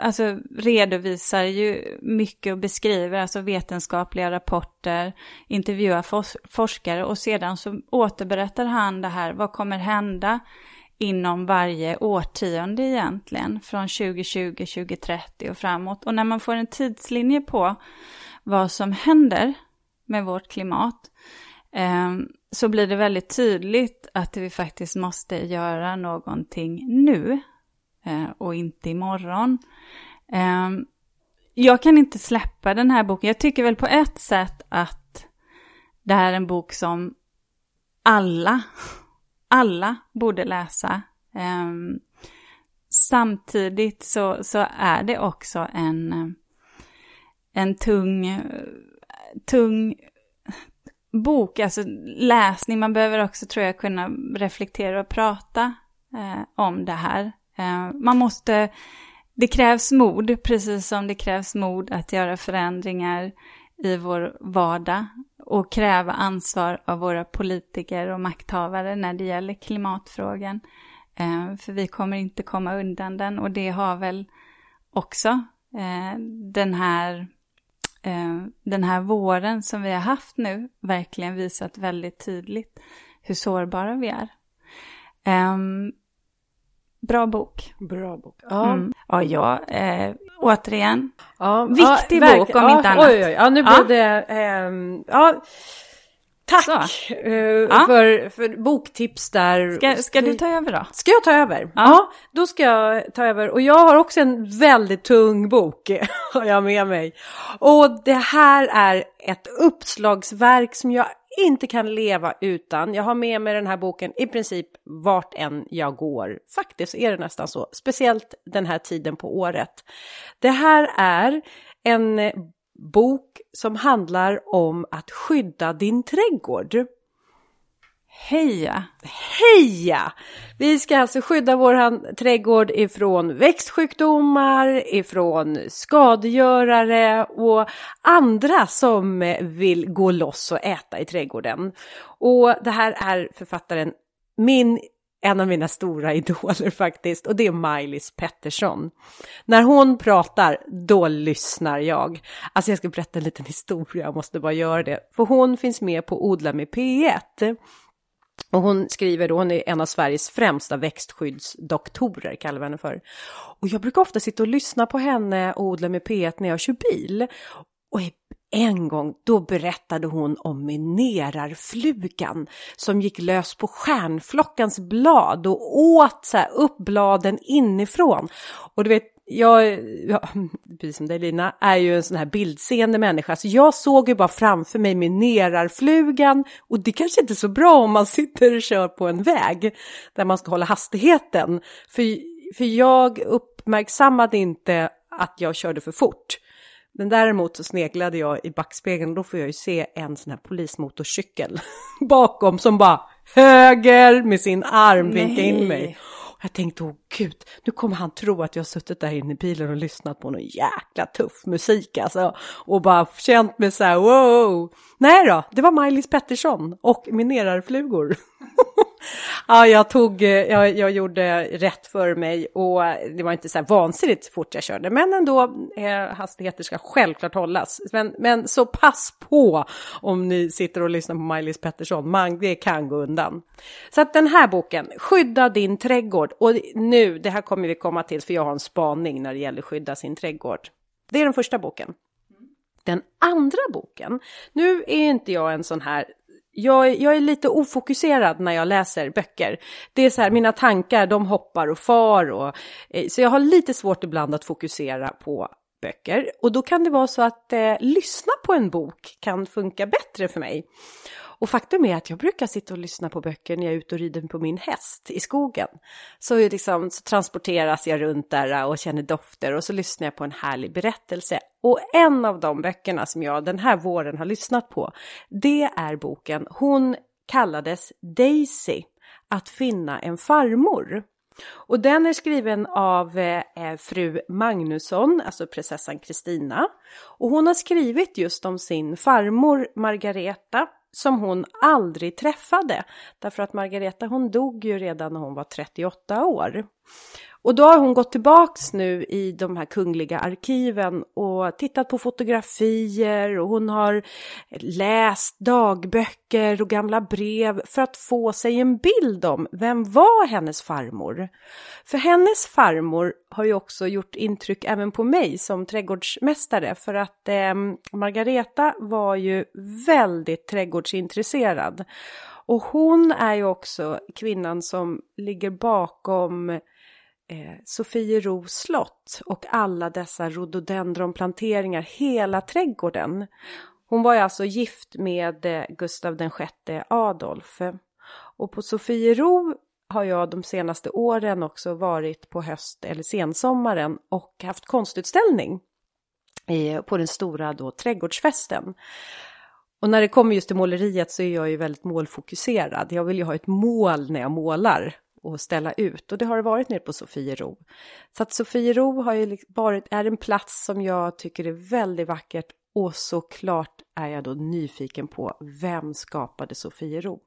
alltså redovisar ju mycket och beskriver alltså vetenskapliga rapporter, intervjuar forskare och sedan så återberättar han det här, vad kommer hända inom varje årtionde egentligen, från 2020, 2030 och framåt. Och när man får en tidslinje på vad som händer med vårt klimat, ehm, så blir det väldigt tydligt att vi faktiskt måste göra någonting nu eh, och inte imorgon. Ehm, jag kan inte släppa den här boken. Jag tycker väl på ett sätt att det här är en bok som alla alla borde läsa. Ehm, samtidigt så, så är det också en, en tung, tung bok, alltså läsning. Man behöver också, tror jag, kunna reflektera och prata eh, om det här. Eh, man måste, det krävs mod, precis som det krävs mod att göra förändringar i vår vardag och kräva ansvar av våra politiker och makthavare när det gäller klimatfrågan. Eh, för vi kommer inte komma undan den och det har väl också eh, den här den här våren som vi har haft nu verkligen visat väldigt tydligt hur sårbara vi är. Um, bra bok. Bra bok. Ja, mm. ja, ja eh, återigen. Ja, Viktig ja, bok om ja, inte annat. Oj, oj, ja, nu blev det... Eh, ja, tack uh, för, för boktips där. Ska, ska du ta över då? Ska jag ta över? Ja. ja. då ska jag ta över. Och jag har också en väldigt tung bok, har jag med mig. Och det här är ett uppslagsverk som jag inte kan leva utan. Jag har med mig den här boken i princip vart än jag går. Faktiskt är det nästan så, speciellt den här tiden på året. Det här är en bok som handlar om att skydda din trädgård. Heja! Heja! Vi ska alltså skydda vår trädgård ifrån växtsjukdomar, ifrån skadegörare och andra som vill gå loss och äta i trädgården. Och det här är författaren, min en av mina stora idoler faktiskt och det är Maj-Lis Pettersson. När hon pratar, då lyssnar jag. Alltså jag ska berätta en liten historia, jag måste bara göra det. För hon finns med på Odla med P1. Och hon skriver då, hon är en av Sveriges främsta växtskyddsdoktorer, kallar vi henne för. Och jag brukar ofta sitta och lyssna på henne och odla med P1 när jag kör bil. Och en gång, då berättade hon om minerarflugan som gick lös på stjärnflockans blad och åt så här, upp bladen inifrån. Och du vet, jag, ja, precis som dig Lina, är ju en sån här bildseende människa, så jag såg ju bara framför mig minerarflugan och det kanske inte är så bra om man sitter och kör på en väg där man ska hålla hastigheten. För, för jag uppmärksammade inte att jag körde för fort. Men däremot så sneglade jag i backspegeln och då får jag ju se en sån här polismotorcykel bakom som bara höger med sin arm vinkar in mig. Jag tänkte, åh gud, nu kommer han tro att jag har suttit där inne i bilen och lyssnat på någon jäkla tuff musik alltså. Och bara känt mig så här, wow. Nej då, det var Maj-Lis Pettersson och minerarflugor. ja, jag tog, eh, jag, jag gjorde rätt för mig och det var inte så här vansinnigt fort jag körde, men ändå, eh, hastigheter ska självklart hållas. Men, men så pass på om ni sitter och lyssnar på Maj-Lis Pettersson, man, det kan gå undan. Så att den här boken, Skydda din trädgård, och nu, det här kommer vi komma till för jag har en spaning när det gäller skydda sin trädgård. Det är den första boken. Den andra boken, nu är inte jag en sån här jag, jag, är lite ofokuserad när jag läser böcker. Det är så här, mina tankar de hoppar och far och eh, så jag har lite svårt ibland att fokusera på böcker. Och då kan det vara så att eh, lyssna på en bok kan funka bättre för mig. Och faktum är att jag brukar sitta och lyssna på böcker när jag är ute och rider på min häst i skogen. Så, liksom, så transporteras jag runt där äh, och känner dofter och så lyssnar jag på en härlig berättelse. Och en av de böckerna som jag den här våren har lyssnat på, det är boken Hon kallades Daisy, att finna en farmor. Och den är skriven av eh, eh fru Magnusson, alltså prinsessan Kristina. Och hon har skrivit just om sin farmor Margareta som hon aldrig träffade. Därför att Margareta hon dog ju redan när hon var 38 år. Och då har hon gått tillbaks nu i de här kungliga arkiven och tittat på fotografier och hon har läst dagböcker och gamla brev för att få sig en bild om vem var hennes farmor. För hennes farmor har ju också gjort intryck även på mig som trädgårdsmästare för att eh, Margareta var ju väldigt trädgårdsintresserad. Och hon är ju också kvinnan som ligger bakom eh, Sofiero slott och alla dessa rhododendronplanteringar, hela trädgården. Hon var ju alltså gift med eh, Gustav VI Adolf. Och på Sofiero har jag de senaste åren också varit på höst eller sensommaren och haft konstutställning på den stora då trädgårdsfesten. Och när det kommer just till måleriet så är jag ju väldigt målfokuserad. Jag vill ju ha ett mål när jag målar och ställa ut. Och det har det varit nere på Sofiero. Så att Sofiero har ju varit, är en plats som jag tycker är väldigt vackert. Och såklart är jag då nyfiken på vem skapade Sofiero?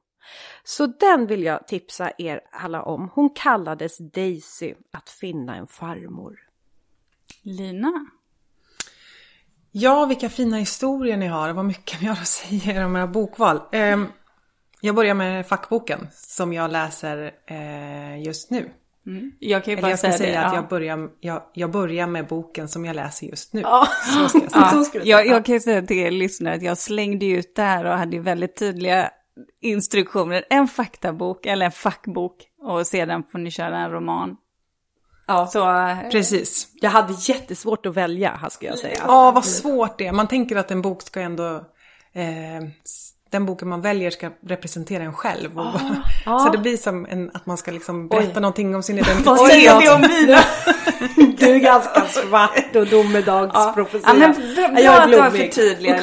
Så den vill jag tipsa er alla om. Hon kallades Daisy att finna en farmor. Lina? Ja, vilka fina historier ni har. Vad mycket ni har att säga om era bokval. Ehm, jag börjar med fackboken som jag läser eh, just nu. Mm. Jag kan ju Eller bara jag ska säga, säga det, att ja. jag, börjar, jag, jag börjar med boken som jag läser just nu. Ja. Så ska jag säga. Ja, Så jag jag, kan ju säga till er lyssnare att jag slängde ut det här och hade ju väldigt tydliga instruktioner. En faktabok eller en fackbok och sedan får ni köra en roman. Ja, Så eh, Precis. jag hade jättesvårt att välja, här ska jag säga. Ja, vad svårt det är. Man tänker att en bok ska ändå... Eh, den boken man väljer ska representera en själv. Och, Så det blir som en, att man ska liksom berätta någonting om sin identitet. Vad säger du om mina? Du är ganska svart och domedagsprofetia. Ja, men bra, Jag är att du har förtydligat.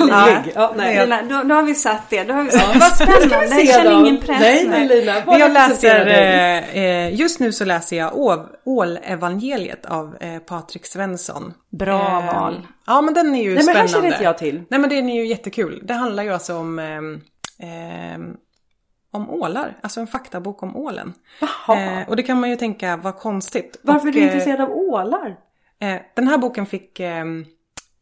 Ja, nej. Lina, då, då har vi satt det. Då har vi satt. Vad spännande. Jag känner ingen press Nej, men Lina, vad jag läser, eh, eh, just nu så läser jag Ålevangeliet av eh, Patrik Svensson. Bra Eh, val. Ja men den är ju Nej, men här spännande. känner inte jag till. Nej men den är ju jättekul. Det handlar ju alltså om, ehm, ehm, om ålar, alltså en faktabok om ålen. Jaha. Eh, och det kan man ju tänka, vad konstigt. Varför är och, du eh, intresserad av ålar? Eh, den här boken fick ehm,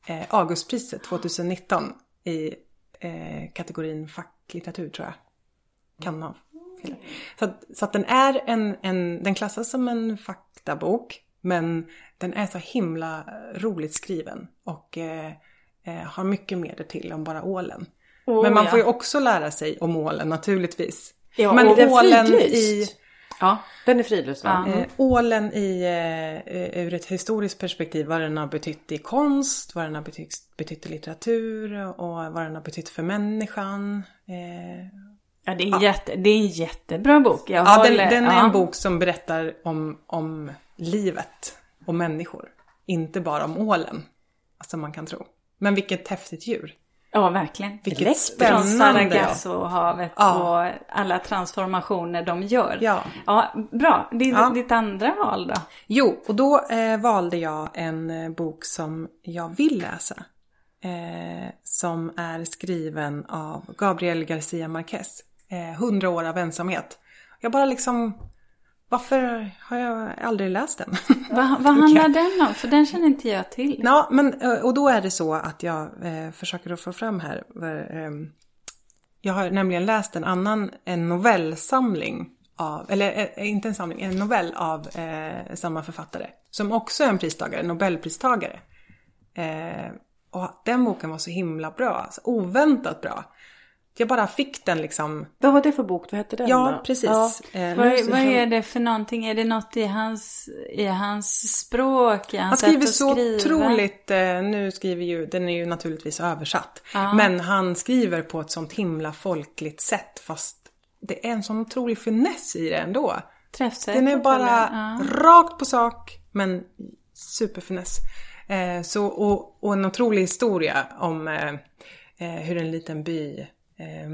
eh, Augustpriset 2019 i eh, kategorin facklitteratur tror jag. Kan ha fel. Så, att, så att den är en, en, den klassas som en faktabok. Men den är så himla roligt skriven och eh, har mycket mer till om bara ålen. Åh, men man ja. får ju också lära sig om ålen naturligtvis. Ja, men och den ålen i... Ja. Den är fridlyst va? Ja. Eh, ålen i, eh, ur ett historiskt perspektiv, vad den har betytt i konst, vad den har betytt, betytt i litteratur och vad den har betytt för människan. Eh, Ja, det är, en Jätte, det är en jättebra bok. Jag ja, den, håller- den är ja. en bok som berättar om, om livet och människor. Inte bara om ålen, som man kan tro. Men vilket häftigt djur. Ja, verkligen. Vilket spännande. Sargassohavet Ja. och alla transformationer de gör. Ja. ja bra. Ditt, Ja. ditt andra val då? Jo, och då eh, valde jag en eh, bok som jag vill läsa. Eh, som är skriven av Gabriel Garcia Marquez. Eh, 100 år av ensamhet. Jag bara liksom, varför har jag aldrig läst den? Va, vad handlar den om? För den känner inte jag till. Ja, men eh, och då är det så att jag eh, försöker att få fram här. Ehm, jag har nämligen läst en annan, en novellsamling av, eller eh, inte en samling, en novell av eh, samma författare. Som också är en pristagare, nobelpristagare. Eh, och den boken var så himla bra, alltså, oväntat bra. Jag bara fick den liksom. Vad var det för bok? Vad hette den Ja, då? precis. Ja. Eh, Vad, nu- vad är det för någonting? Är det något i hans, i hans språk? I hans Han skriver så skriva? otroligt, eh, nu skriver ju, den är ju naturligtvis översatt. Men han skriver på ett sånt himla folkligt sätt fast det är en sån otrolig finess i det ändå. Träffsäkert, Den är bara? Ja. rakt på sak men superfiness. Eh, så, och, och en otrolig historia om eh, eh, hur en liten by, eh,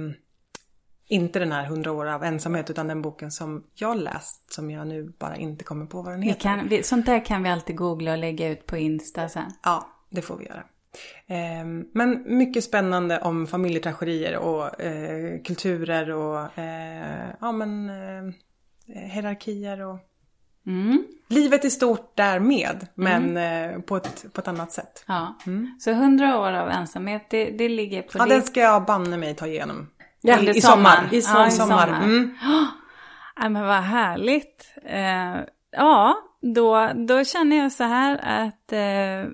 inte den här 100 år av ensamhet utan den boken som jag läst som jag nu bara inte kommer på vad den Vi heter. kan, vi, sånt där kan vi alltid googla och lägga ut på Insta sen. Ja, det får vi göra. Ehm, Men mycket spännande om familjetragedier och eh, kulturer och eh, ja, men, eh, hierarkier och Mm. livet i stort där med, men eh, på, ett, på ett annat sätt. Ja. Så 100 år av ensamhet, det, det ligger på Ja, ditt... den ska jag banne mig ta igenom. Ja, I, i sommar. I Ja, sommar. i sommar. sommar. Mm. Ja, men vad härligt. Eh, ja, då, då känner jag så här att eh,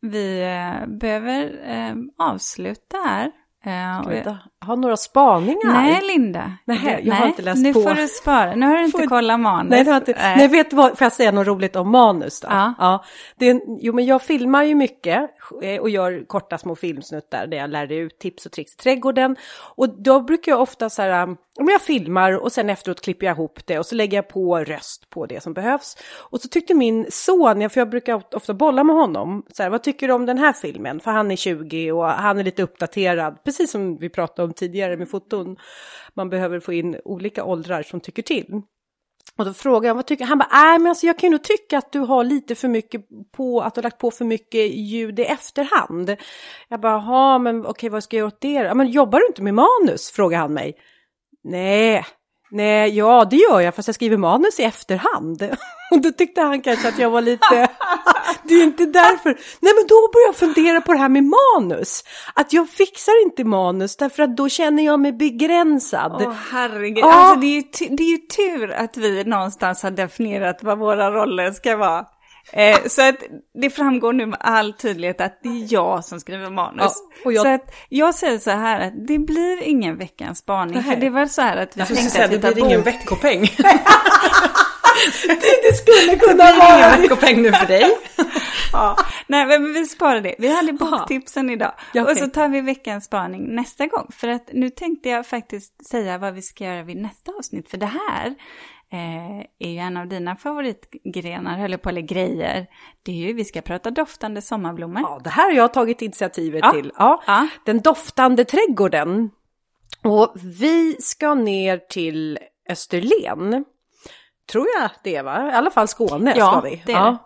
vi eh, behöver eh, avsluta här. Eh, och Har några spaningar? Nej, Linda. Nej, jag har inte läst nu på. får du spara. Nu har du inte Får- kollat manus. Nej, var inte. Nej, vet du vad, får jag säga något roligt om manus då? Ja. det är, jo, men jag filmar ju mycket eh, och gör korta små filmsnuttar där jag lär ut tips och tricks i trädgården. Och då brukar jag ofta så här, um, om jag filmar och sen efteråt klipper jag ihop det och så lägger jag på röst på det som behövs. Och så tyckte min son, ja, för jag brukar ofta bolla med honom, så här, vad tycker du om den här filmen? För han är 20 och han är lite uppdaterad, precis som vi pratade om tidigare med foton. Man behöver få in olika åldrar som tycker till. Och då frågade jag vad tycker Han bara, nej men alltså jag kan ju nog tycka att du har lite för mycket på, att du har lagt på för mycket ljud i efterhand. Jag bara, ja men okej vad ska jag göra åt det? Ja, men jobbar du inte med manus? Frågar han mig. Nej, nej, ja det gör jag fast jag skriver manus i efterhand. Och då tyckte han kanske att jag var lite, det är inte därför. Nej men då började jag fundera på det här med manus. Att jag fixar inte manus därför att då känner jag mig begränsad. Åh herregud, Ja. alltså det är, ju det är ju tur att vi någonstans har definierat vad våra roller ska vara. Eh, så att det framgår nu med all tydlighet att det är jag som skriver manus. Ja, jag- Så att jag säger så här att det blir ingen veckans spaning. För Nej. det var så här att vi Jag tänkte säga, att det vi tar blir ingen bok. veckopeng. det skulle kunna Det blir ingen veckopeng nu för dig. Ja. Nej men vi sparar det. Vi hade boktipsen idag. Ja, okej. Och så tar vi veckans spaning nästa gång. För att nu tänkte jag faktiskt säga vad vi ska göra vid nästa avsnitt. För det här eh, är ju en av dina favoritgrenar, höll på, eller grejer. Det är ju, vi ska prata doftande sommarblommor. Ja, det här har jag tagit initiativet Ja. till. Ja. Ja. Den doftande trädgården. Och vi ska ner till Österlen. Tror jag det är va? I alla fall Skåne Ja, ska vi. det är det.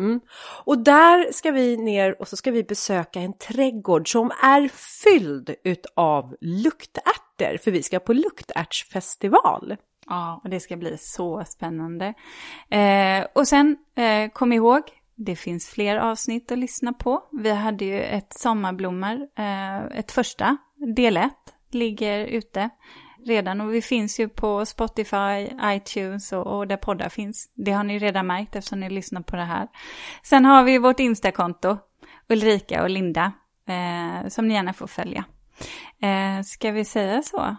Mm. Och där ska vi ner och så ska vi besöka en trädgård som är fylld utav luktärtor. För vi ska på luktärtsfestival. Ja, och det ska bli så spännande. Eh, och sen, eh, kom ihåg, det finns fler avsnitt att lyssna på. Vi hade ju ett sommarblommor, eh, ett första, del 1, ligger ute redan. Och vi finns ju på Spotify, iTunes och, och där poddar finns. Det har ni redan märkt eftersom ni lyssnar på det här. Sen har vi vårt Instakonto, Ulrika och Linda, eh, som ni gärna får följa. Eh, ska vi säga så,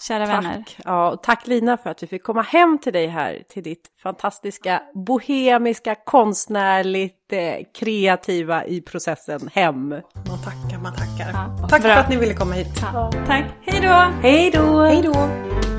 kära vänner? Tack. Ja, och tack Lina för att vi fick komma hem till dig här, till ditt fantastiska bohemiska, konstnärligt eh, kreativa i processen hem. Man tackar, man tackar. Ja, Tack bra. för att ni ville komma hit. Ja, tack, hej då! Hej då! Hej då!